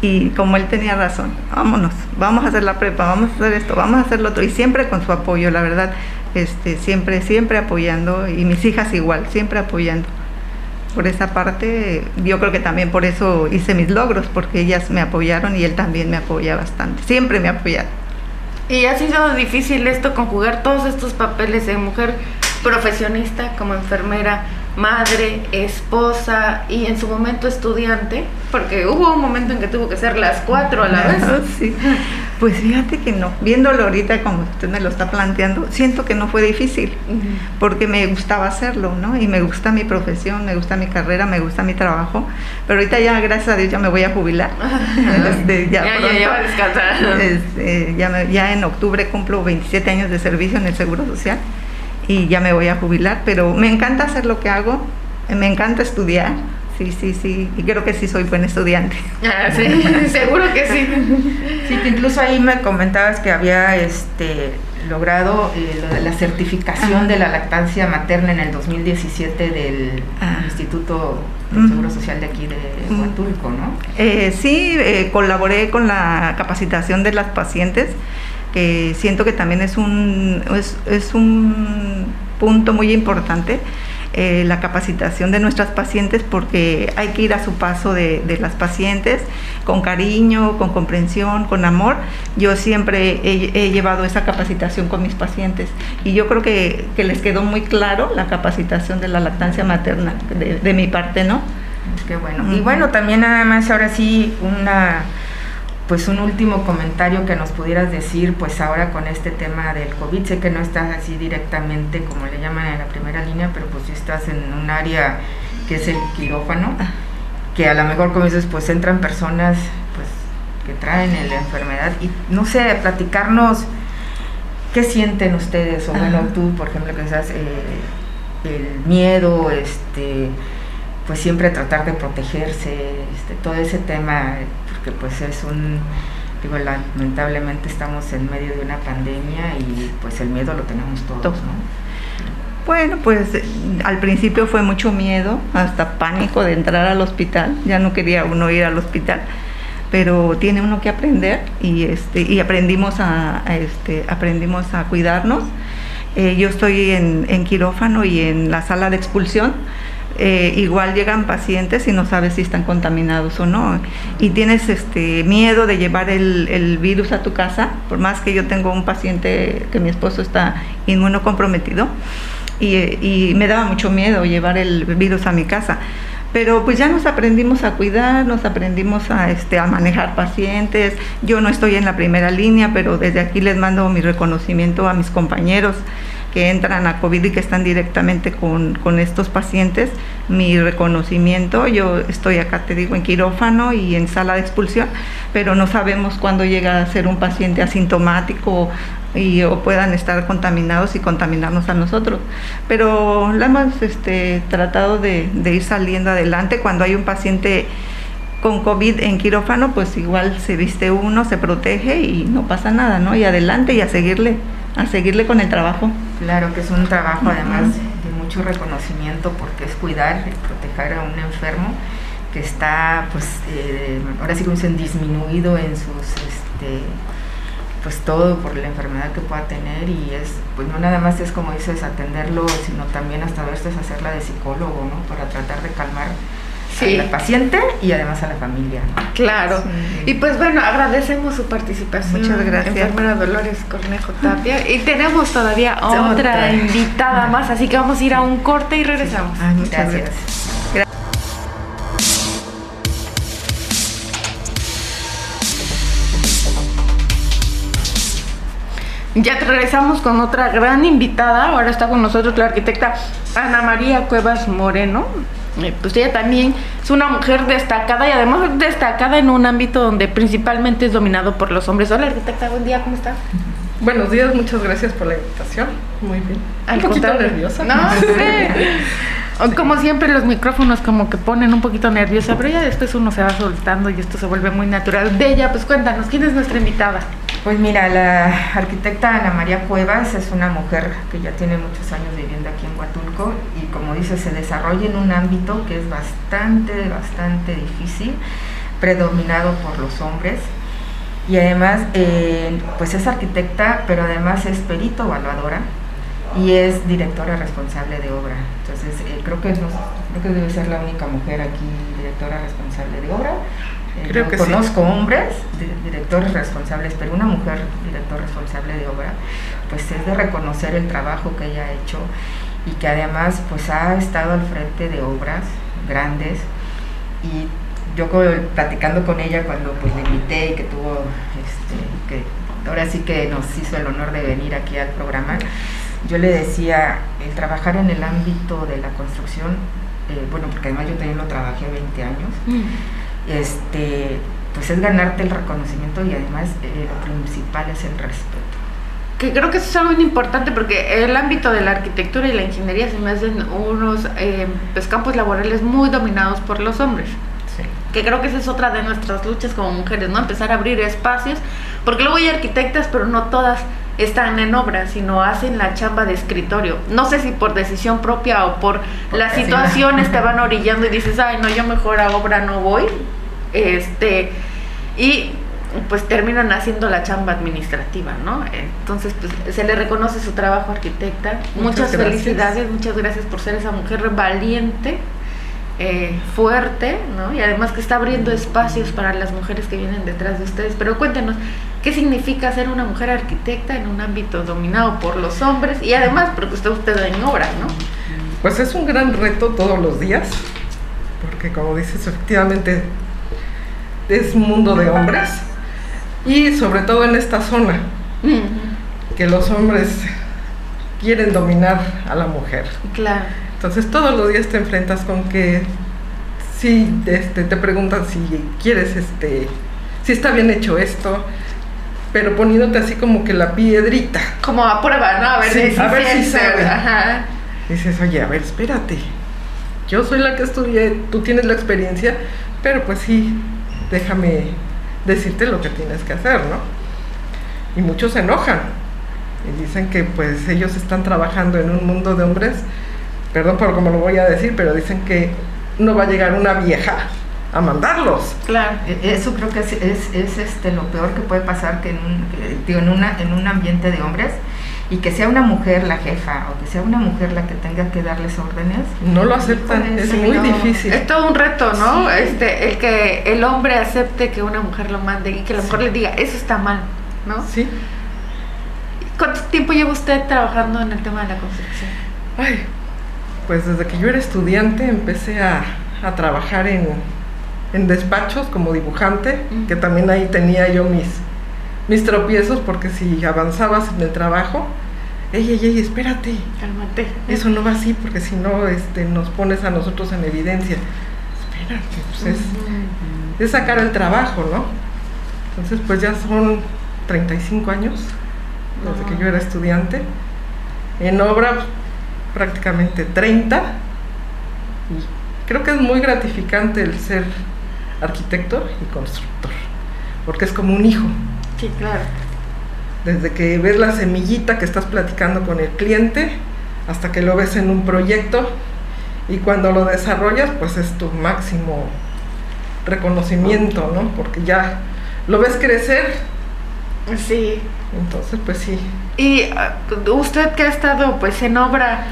Y como él tenía razón, vámonos, vamos a hacer la prepa, vamos a hacer esto, vamos a hacer lo otro. Y siempre con su apoyo, la verdad, este, siempre, siempre apoyando. Y mis hijas igual, siempre apoyando. Por esa parte, yo creo que también por eso hice mis logros, porque ellas me apoyaron y él también me apoya bastante. Siempre me ha apoyado. Y ha sido difícil esto, conjugar todos estos papeles de mujer profesionista como enfermera, madre, esposa y en su momento estudiante, porque hubo un momento en que tuvo que ser las cuatro a la vez. [LAUGHS] Sí. Pues fíjate que no, viéndolo ahorita como usted me lo está planteando, siento que no fue difícil, porque me gustaba hacerlo, ¿no? Y me gusta mi profesión, me gusta mi carrera, me gusta mi trabajo, pero ahorita ya, gracias a Dios, ya me voy a jubilar. [LAUGHS] Este, ya, ya, ya, va a descansar. Este, ya, ya en octubre cumplo 27 años de servicio en el Seguro Social y ya me voy a jubilar, pero me encanta hacer lo que hago, me encanta estudiar, sí, sí, sí, y creo que sí soy buen estudiante. [LAUGHS] Ah, sí, [LAUGHS] seguro que sí. Sí, que incluso ahí me comentabas que había este logrado eh, la certificación de la lactancia materna en el 2017 del ah. Instituto de Seguro Social de aquí de Huatulco, ¿no? Eh, sí, eh, colaboré con la capacitación de las pacientes que siento que también es un, es, un punto muy importante. Eh, la capacitación de nuestras pacientes porque hay que ir a su paso de, las pacientes con cariño, con comprensión, con amor. Yo siempre he, llevado esa capacitación con mis pacientes y yo creo que, les quedó muy claro la capacitación de la lactancia materna de, mi parte, ¿no? Qué bueno. Y bueno, también nada más ahora sí una pues un último comentario que nos pudieras decir, pues ahora con este tema del COVID, sé que no estás así directamente como le llaman en la primera línea, pero pues si estás en un área que es el quirófano, que a lo mejor como dices, pues entran personas pues que traen la enfermedad. Y no sé, platicarnos qué sienten ustedes, o bueno, tú por ejemplo que estás eh, el miedo, este pues siempre tratar de protegerse, este, todo ese tema que pues es un, digo, lamentablemente estamos en medio de una pandemia y pues el miedo lo tenemos todos, ¿no? Bueno, pues al principio fue mucho miedo, hasta pánico de entrar al hospital, ya no quería uno ir al hospital, pero tiene uno que aprender y este y aprendimos a, este aprendimos a cuidarnos. Eh, yo estoy en, en quirófano y en la sala de expulsión eh, igual llegan pacientes y no sabes si están contaminados o no. Y tienes este miedo de llevar el, virus a tu casa, por más que yo tengo un paciente que mi esposo está inmunocomprometido, y, y me daba mucho miedo llevar el virus a mi casa pero pues ya nos aprendimos a cuidar, nos aprendimos a, este, a manejar pacientes. Yo no estoy en la primera línea, pero desde aquí les mando mi reconocimiento a mis compañeros que entran a COVID y que están directamente con, estos pacientes, mi reconocimiento, yo estoy acá, te digo, en quirófano y en sala de expulsión, pero no sabemos cuándo llega a ser un paciente asintomático y o puedan estar contaminados y contaminarnos a nosotros. Pero la hemos este, tratado de ir saliendo adelante cuando hay un paciente con COVID en quirófano, pues igual se viste uno, se protege y no pasa nada, ¿no? Y adelante y a seguirle a seguirle con el trabajo. Claro que es un trabajo además de mucho reconocimiento porque es cuidar y proteger a un enfermo que está, pues, eh, ahora sí como dicen, disminuido en sus, este, pues todo por la enfermedad que pueda tener y es, pues no nada más es como dices atenderlo, sino también hasta veces hacerla de psicólogo, ¿no? Para tratar de calmar sí. al paciente y además a la familia. Claro. Y pues bueno, agradecemos su participación. Muchas gracias. Enfermera Dolores Cornejo Tapia. Y tenemos todavía [LAUGHS] otra, invitada más, así que vamos a ir a un corte y regresamos. muchas gracias. gracias. Ya regresamos con otra gran invitada. Ahora está con nosotros la arquitecta Ana María Cuevas Moreno. Eh, pues ella también es una mujer destacada y además destacada en un ámbito donde principalmente es dominado por los hombres. Hola arquitecta, buen día, ¿cómo está? Buenos días, muchas gracias por la invitación. Muy bien. un poquito nerviosa. No, [LAUGHS] Como siempre los micrófonos como que ponen un poquito nerviosa, pero ya después uno se va soltando y esto se vuelve muy natural. De ella, pues cuéntanos, ¿quién es nuestra invitada? Pues mira, la arquitecta Ana María Cuevas es una mujer que ya tiene muchos años viviendo aquí en Huatulco y como dice, se desarrolla en un ámbito que es bastante, bastante difícil, predominado por los hombres y además eh, pues es arquitecta, pero además es perito evaluadora y es directora responsable de obra. Entonces, eh, creo, que creo que debe ser la única mujer aquí directora responsable de obra. Eh, creo que conozco hombres, directores responsables, pero una mujer director responsable de obra, pues es de reconocer el trabajo que ella ha hecho y que además pues ha estado al frente de obras grandes y yo platicando con ella cuando pues le invité y que tuvo, este, que ahora sí que nos hizo el honor de venir aquí al programa, yo le decía, el trabajar en el ámbito de la construcción, eh, bueno, porque además yo también lo trabajé 20 años, mm. Este, pues es ganarte el reconocimiento y además eh, lo principal es el respeto. Que creo que eso es algo muy importante porque el ámbito de la arquitectura y la ingeniería se me hacen unos eh, pues, campos laborales muy dominados por los hombres. Que creo que esa es otra de nuestras luchas como mujeres, ¿no? Empezar a abrir espacios, porque luego hay arquitectas, pero no todas están en obra, sino hacen la chamba de escritorio. No sé si por decisión propia o por las situaciones te van orillando y dices, ay, no, yo mejor a obra no voy. Este, y pues terminan haciendo la chamba administrativa, ¿no? Entonces, pues se le reconoce su trabajo arquitecta. Muchas, felicidades, muchas gracias por ser esa mujer valiente, eh, fuerte, ¿no? Y además que está abriendo espacios para las mujeres que vienen detrás de ustedes. Pero cuéntenos, ¿qué significa ser una mujer arquitecta en un ámbito dominado por los hombres? Y además, porque usted, usted en obra, ¿no? Pues es un gran reto todos los días, porque como dices, efectivamente es un mundo de hombres y sobre todo en esta zona, que los hombres quieren dominar a la mujer. Claro. Entonces todos los días te enfrentas con que si este, te preguntan si quieres, este, si está bien hecho esto, pero poniéndote así como que la piedrita. Como a prueba, ¿no? A ver, si, a ver si sabe. Dices, oye, a ver, espérate. Yo soy la que estudié, tú tienes la experiencia, pero pues sí, déjame decirte lo que tienes que hacer, ¿no? Y muchos se enojan y dicen que pues ellos están trabajando en un mundo de hombres, perdón por cómo lo voy a decir, pero dicen que no va a llegar una vieja a mandarlos. Claro, e, eso creo que es, es, este, lo peor que puede pasar que en un, en, una, en un ambiente de hombres y que sea una mujer la jefa o que sea una mujer la que tenga que darles órdenes. No lo aceptan, es muy difícil. Es todo un reto, ¿no? Este, el que el hombre acepte que una mujer lo mande y que la mujer le diga, eso está mal, ¿no? Sí. ¿Cuánto tiempo lleva usted trabajando en el tema de la construcción? Ay, pues desde que yo era estudiante empecé a, a trabajar en, en, despachos como dibujante, que también ahí tenía yo mis mis tropiezos porque si avanzabas en el trabajo, ey, ey, ey, espérate. Cálmate. Eso no va así porque si no este, nos pones a nosotros en evidencia. Espérate, pues es, sacar el trabajo, ¿no? Entonces, pues ya son 35 años desde que yo era estudiante. En obra prácticamente 30. Y creo que es muy gratificante el ser arquitecto y constructor, porque es como un hijo. Sí, claro. Desde que ves la semillita que estás platicando con el cliente hasta que lo ves en un proyecto y cuando lo desarrollas, pues es tu máximo reconocimiento, ¿no? Porque ya lo ves crecer. Sí. Entonces, pues sí. Y uh, usted que ha estado pues en obra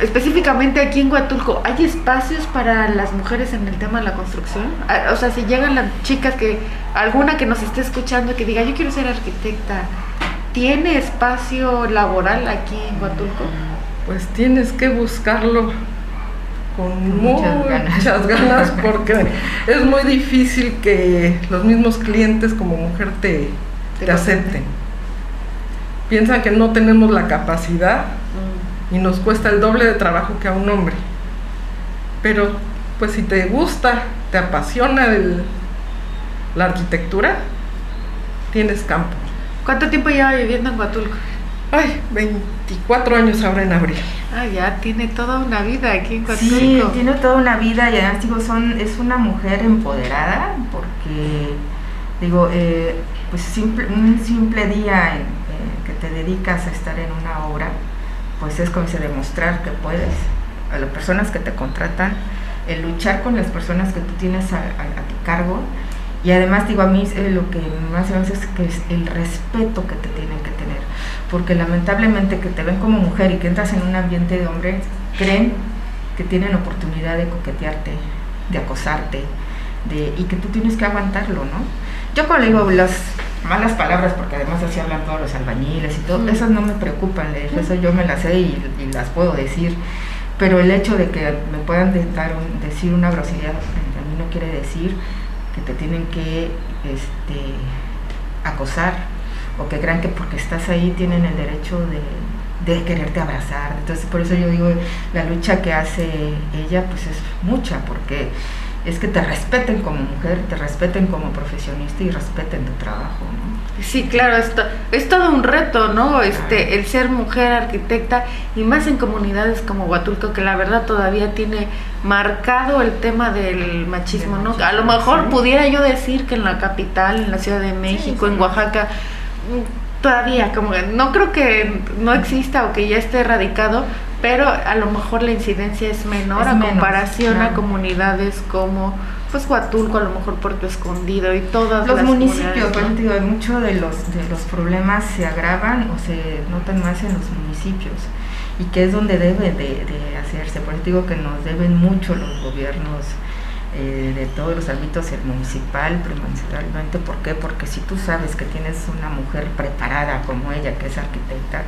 específicamente aquí en Huatulco, ¿hay espacios para las mujeres en el tema de la construcción? Ah, o sea, si llegan las chicas que, alguna que nos esté escuchando que diga, yo quiero ser arquitecta, ¿tiene espacio laboral aquí en Huatulco? Pues tienes que buscarlo con [LAUGHS] muchas, ganas. porque es muy difícil que los mismos clientes como mujer te, te, acepten. Piensan que no tenemos la capacidad y nos cuesta el doble de trabajo que a un hombre. Pero pues si te gusta, te apasiona la arquitectura, tienes campo. ¿Cuánto tiempo lleva viviendo en Huatulco? Ay, 24 años ahora en abril. Ah, ya tiene toda una vida aquí en Huatulco. Sí, tiene toda una vida y además digo, son, es una mujer empoderada porque, digo, eh, pues simple, un simple día en, que te dedicas a estar en una obra, pues es como se demostrar que puedes a las personas que te contratan, el luchar con las personas que tú tienes a, tu cargo y además digo a mí eh, lo que más me hace es que es el respeto que te tienen que tener, porque lamentablemente que te ven como mujer y que entras en un ambiente de hombres, creen que tienen oportunidad de coquetearte, de acosarte, de, y que tú tienes que aguantarlo, ¿no? Yo cuando digo las malas palabras, porque además así hablan todos los albañiles y todo, esas no me preocupan, eso yo me las sé y, las puedo decir, pero el hecho de que me puedan decir una grosería a mí no quiere decir que te tienen que este, acosar o que crean que porque estás ahí tienen el derecho de, de quererte abrazar. Entonces, por eso yo digo, la lucha que hace ella, pues es mucha, porque es que te respeten como mujer, te respeten como profesionista y respeten tu trabajo. Sí, claro, esto es todo un reto, ¿no? Este, el ser mujer arquitecta y más en comunidades como Huatulco, que la verdad todavía tiene marcado el tema del machismo, ¿no? A lo mejor pudiera yo decir que en la capital, en la Ciudad de México, en Oaxaca, mm, todavía como no creo que no exista o que ya esté erradicado, pero a lo mejor la incidencia es menor a comparación a comunidades como pues Huatulco, a lo mejor Puerto Escondido y todas los municipios, ¿no? digo, muchos de los de los problemas se agravan o se notan más en los municipios y que es donde debe de, hacerse. Por eso digo que nos deben mucho los gobiernos eh, de todos los ámbitos, el municipal principalmente. ¿Por qué? Porque si tú sabes que tienes una mujer preparada como ella, que es arquitecta,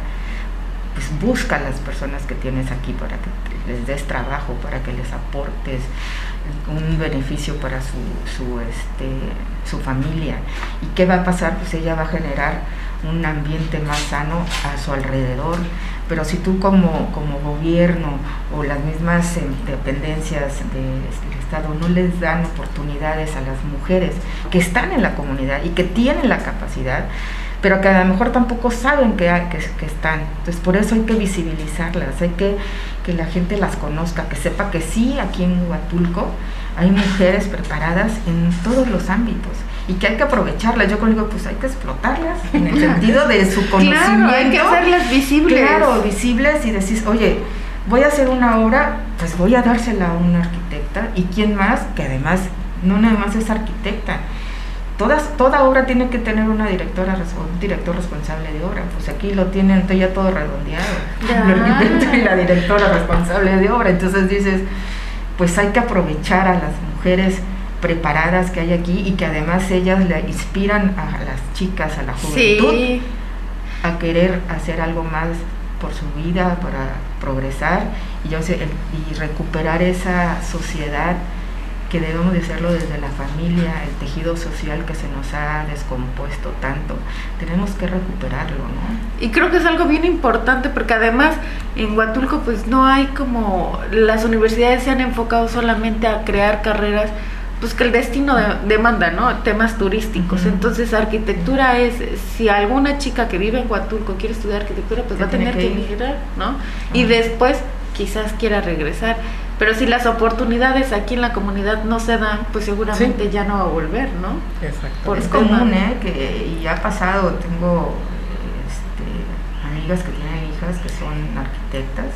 pues busca a las personas que tienes aquí para que les des trabajo, para que les aportes un beneficio para su, su, este, su familia. ¿Y qué va a pasar? Pues ella va a generar un ambiente más sano a su alrededor. Pero si tú como, como gobierno o las mismas eh, dependencias del Estado no les dan oportunidades a las mujeres que están en la comunidad y que tienen la capacidad, pero que a lo mejor tampoco saben que, que, están. Entonces, por eso hay que visibilizarlas, hay que que la gente las conozca, que sepa que sí, aquí en Huatulco hay mujeres preparadas en todos los ámbitos y que hay que aprovecharlas. Yo digo, pues hay que explotarlas en el [LAUGHS] sentido de su conocimiento. hay que hacerlas visibles. Claro, visibles y decís, oye, voy a hacer una obra, pues voy a dársela a una arquitecta y quién más, que además no nada más es arquitecta, toda obra tiene que tener una directora un director responsable de obra. Pues aquí lo tienen ya todo redondeado. y la directora responsable de obra. Entonces dices, pues hay que aprovechar a las mujeres preparadas que hay aquí y que además ellas le inspiran a las chicas, a la juventud, a querer hacer algo más por su vida, para progresar y, yo sé, y recuperar esa sociedad que debemos de hacerlo desde la familia, el tejido social que se nos ha descompuesto tanto. Tenemos que recuperarlo, ¿no? Y creo que es algo bien importante porque además en Huatulco pues no hay como las universidades se han enfocado solamente a crear carreras pues que el destino demanda, ¿no? Temas turísticos. Entonces, arquitectura es, si alguna chica que vive en Huatulco quiere estudiar arquitectura, pues va a tener que, emigrar, ¿no? Y después quizás quiera regresar. Pero si las oportunidades aquí en la comunidad no se dan, pues seguramente ya no va a volver, ¿no? Exacto. es común, ¿eh? Que, y ha pasado, tengo este, amigas que tienen hijas que son arquitectas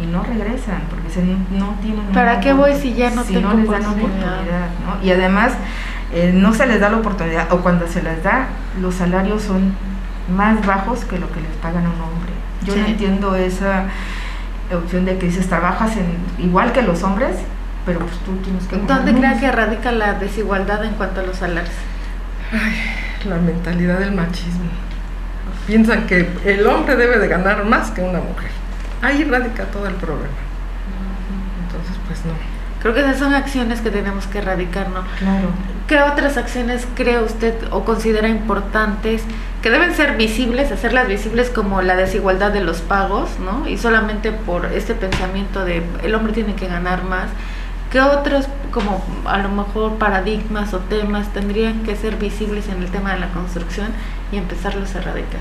y no regresan porque se, no tienen ¿Para qué voy si ya no si no les dan oportunidad ¿no? y además eh, no se les da la oportunidad o cuando se les da los salarios son más bajos que lo que les pagan a un hombre yo no entiendo esa opción de que dices, trabajas en, igual que los hombres, pero pues tú tienes que... ¿Dónde crees que radica la desigualdad en cuanto a los salarios? Ay, la mentalidad del machismo. Piensan que el hombre debe de ganar más que una mujer. Ahí radica todo el problema. Entonces, pues no. Creo que esas son acciones que tenemos que erradicar, ¿no? Claro. ¿Qué otras acciones cree usted o considera importantes que deben ser visibles, hacerlas visibles como la desigualdad de los pagos, ¿no? Y solamente por este pensamiento de el hombre tiene que ganar más. ¿Qué otros, como a lo mejor paradigmas o temas, tendrían que ser visibles en el tema de la construcción y empezarlos a erradicar?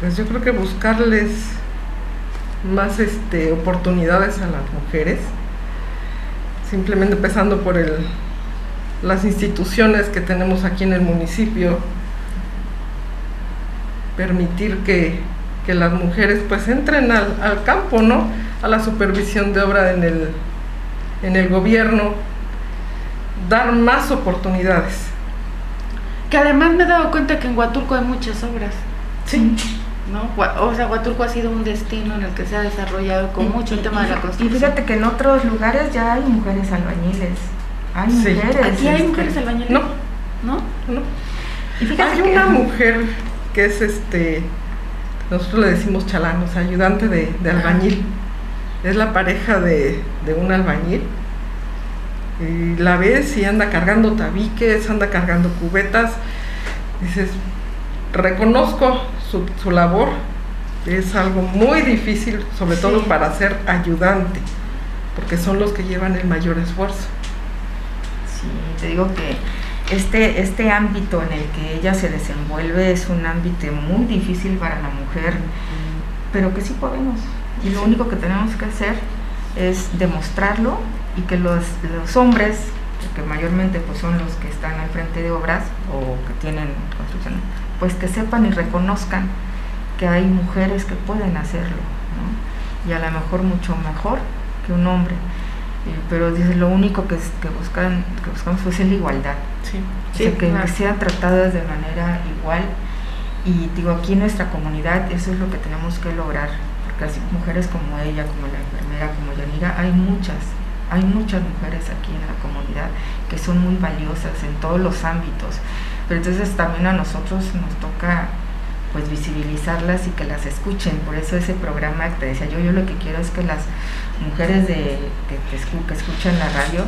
Pues yo creo que buscarles más este, oportunidades a las mujeres, simplemente empezando por el, las instituciones que tenemos aquí en el municipio, permitir que, que las mujeres pues entren al, al, campo, ¿no? A la supervisión de obra en el, en el gobierno, dar más oportunidades. Que además me he dado cuenta que en Huatulco hay muchas obras. Sí. ¿No? O sea, Huatulco ha sido un destino en el que se ha desarrollado con mucho el tema de la construcción. Y fíjate que en otros lugares ya hay mujeres albañiles. Hay mujeres. ¿Aquí hay este, mujeres albañiles? No. ¿No? No. Y fíjate hay una mujer que es este, nosotros le decimos chalán, o sea, ayudante de, de albañil. es la pareja de, un albañil. Y la ves y anda cargando tabiques, anda cargando cubetas. Dices, reconozco su, su labor, es algo muy difícil, sobre todo para ser ayudante, porque son los que llevan el mayor esfuerzo. Sí, te digo que este, este ámbito en el que ella se desenvuelve es un ámbito muy difícil para la mujer, pero que sí podemos. Y lo único que tenemos que hacer es demostrarlo y que los, los hombres, que mayormente pues son los que están al frente de obras o que tienen construcción, pues que sepan y reconozcan que hay mujeres que pueden hacerlo, y a lo mejor mucho mejor que un hombre. Eh, pero lo único que, que, buscan, que buscamos es la igualdad. que, sean tratadas de manera igual. Y digo, aquí en nuestra comunidad eso es lo que tenemos que lograr, porque así mujeres como ella, como la enfermera, como Yanira, hay muchas, hay muchas mujeres aquí en la comunidad que son muy valiosas en todos los ámbitos. Pero entonces también a nosotros nos toca pues visibilizarlas y que las escuchen. Por eso ese programa que te decía yo, yo lo que quiero es que las mujeres de, que, escuchan la radio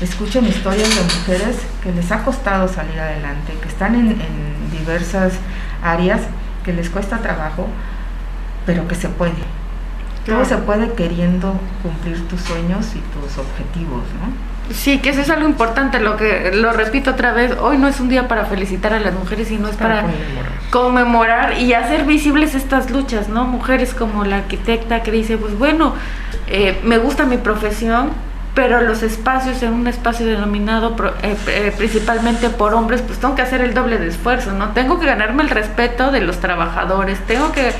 escuchen historias de mujeres que les ha costado salir adelante, que están en, en diversas áreas, que les cuesta trabajo, pero que se puede. Todo se puede queriendo cumplir tus sueños y tus objetivos, ¿no? Sí, que eso es algo importante, lo que lo repito otra vez, hoy no es un día para felicitar a las mujeres, sino es para, conmemorar. y hacer visibles estas luchas, ¿no? Mujeres como la arquitecta que dice, pues bueno, eh, me gusta mi profesión, pero los espacios en un espacio denominado eh, eh, principalmente por hombres, pues tengo que hacer el doble de esfuerzo, ¿no? Tengo que ganarme el respeto de los trabajadores, tengo que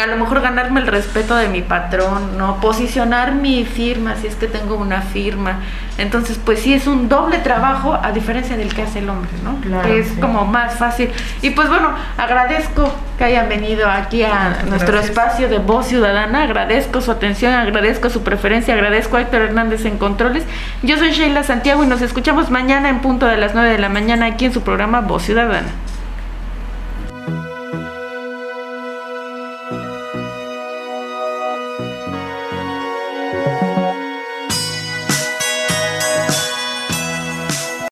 a lo mejor ganarme el respeto de mi patrón, ¿no? Posicionar mi firma, si es que tengo una firma. Entonces, pues sí, es un doble trabajo a diferencia del que hace el hombre, ¿no? Claro, es como más fácil. Y pues bueno, agradezco que hayan venido aquí a nuestro espacio de voz ciudadana, agradezco su atención, agradezco su preferencia, agradezco a Héctor Hernández en controles. Yo soy Sheila Santiago y nos escuchamos mañana en punto de las 9 de la mañana aquí en su programa Voz Ciudadana.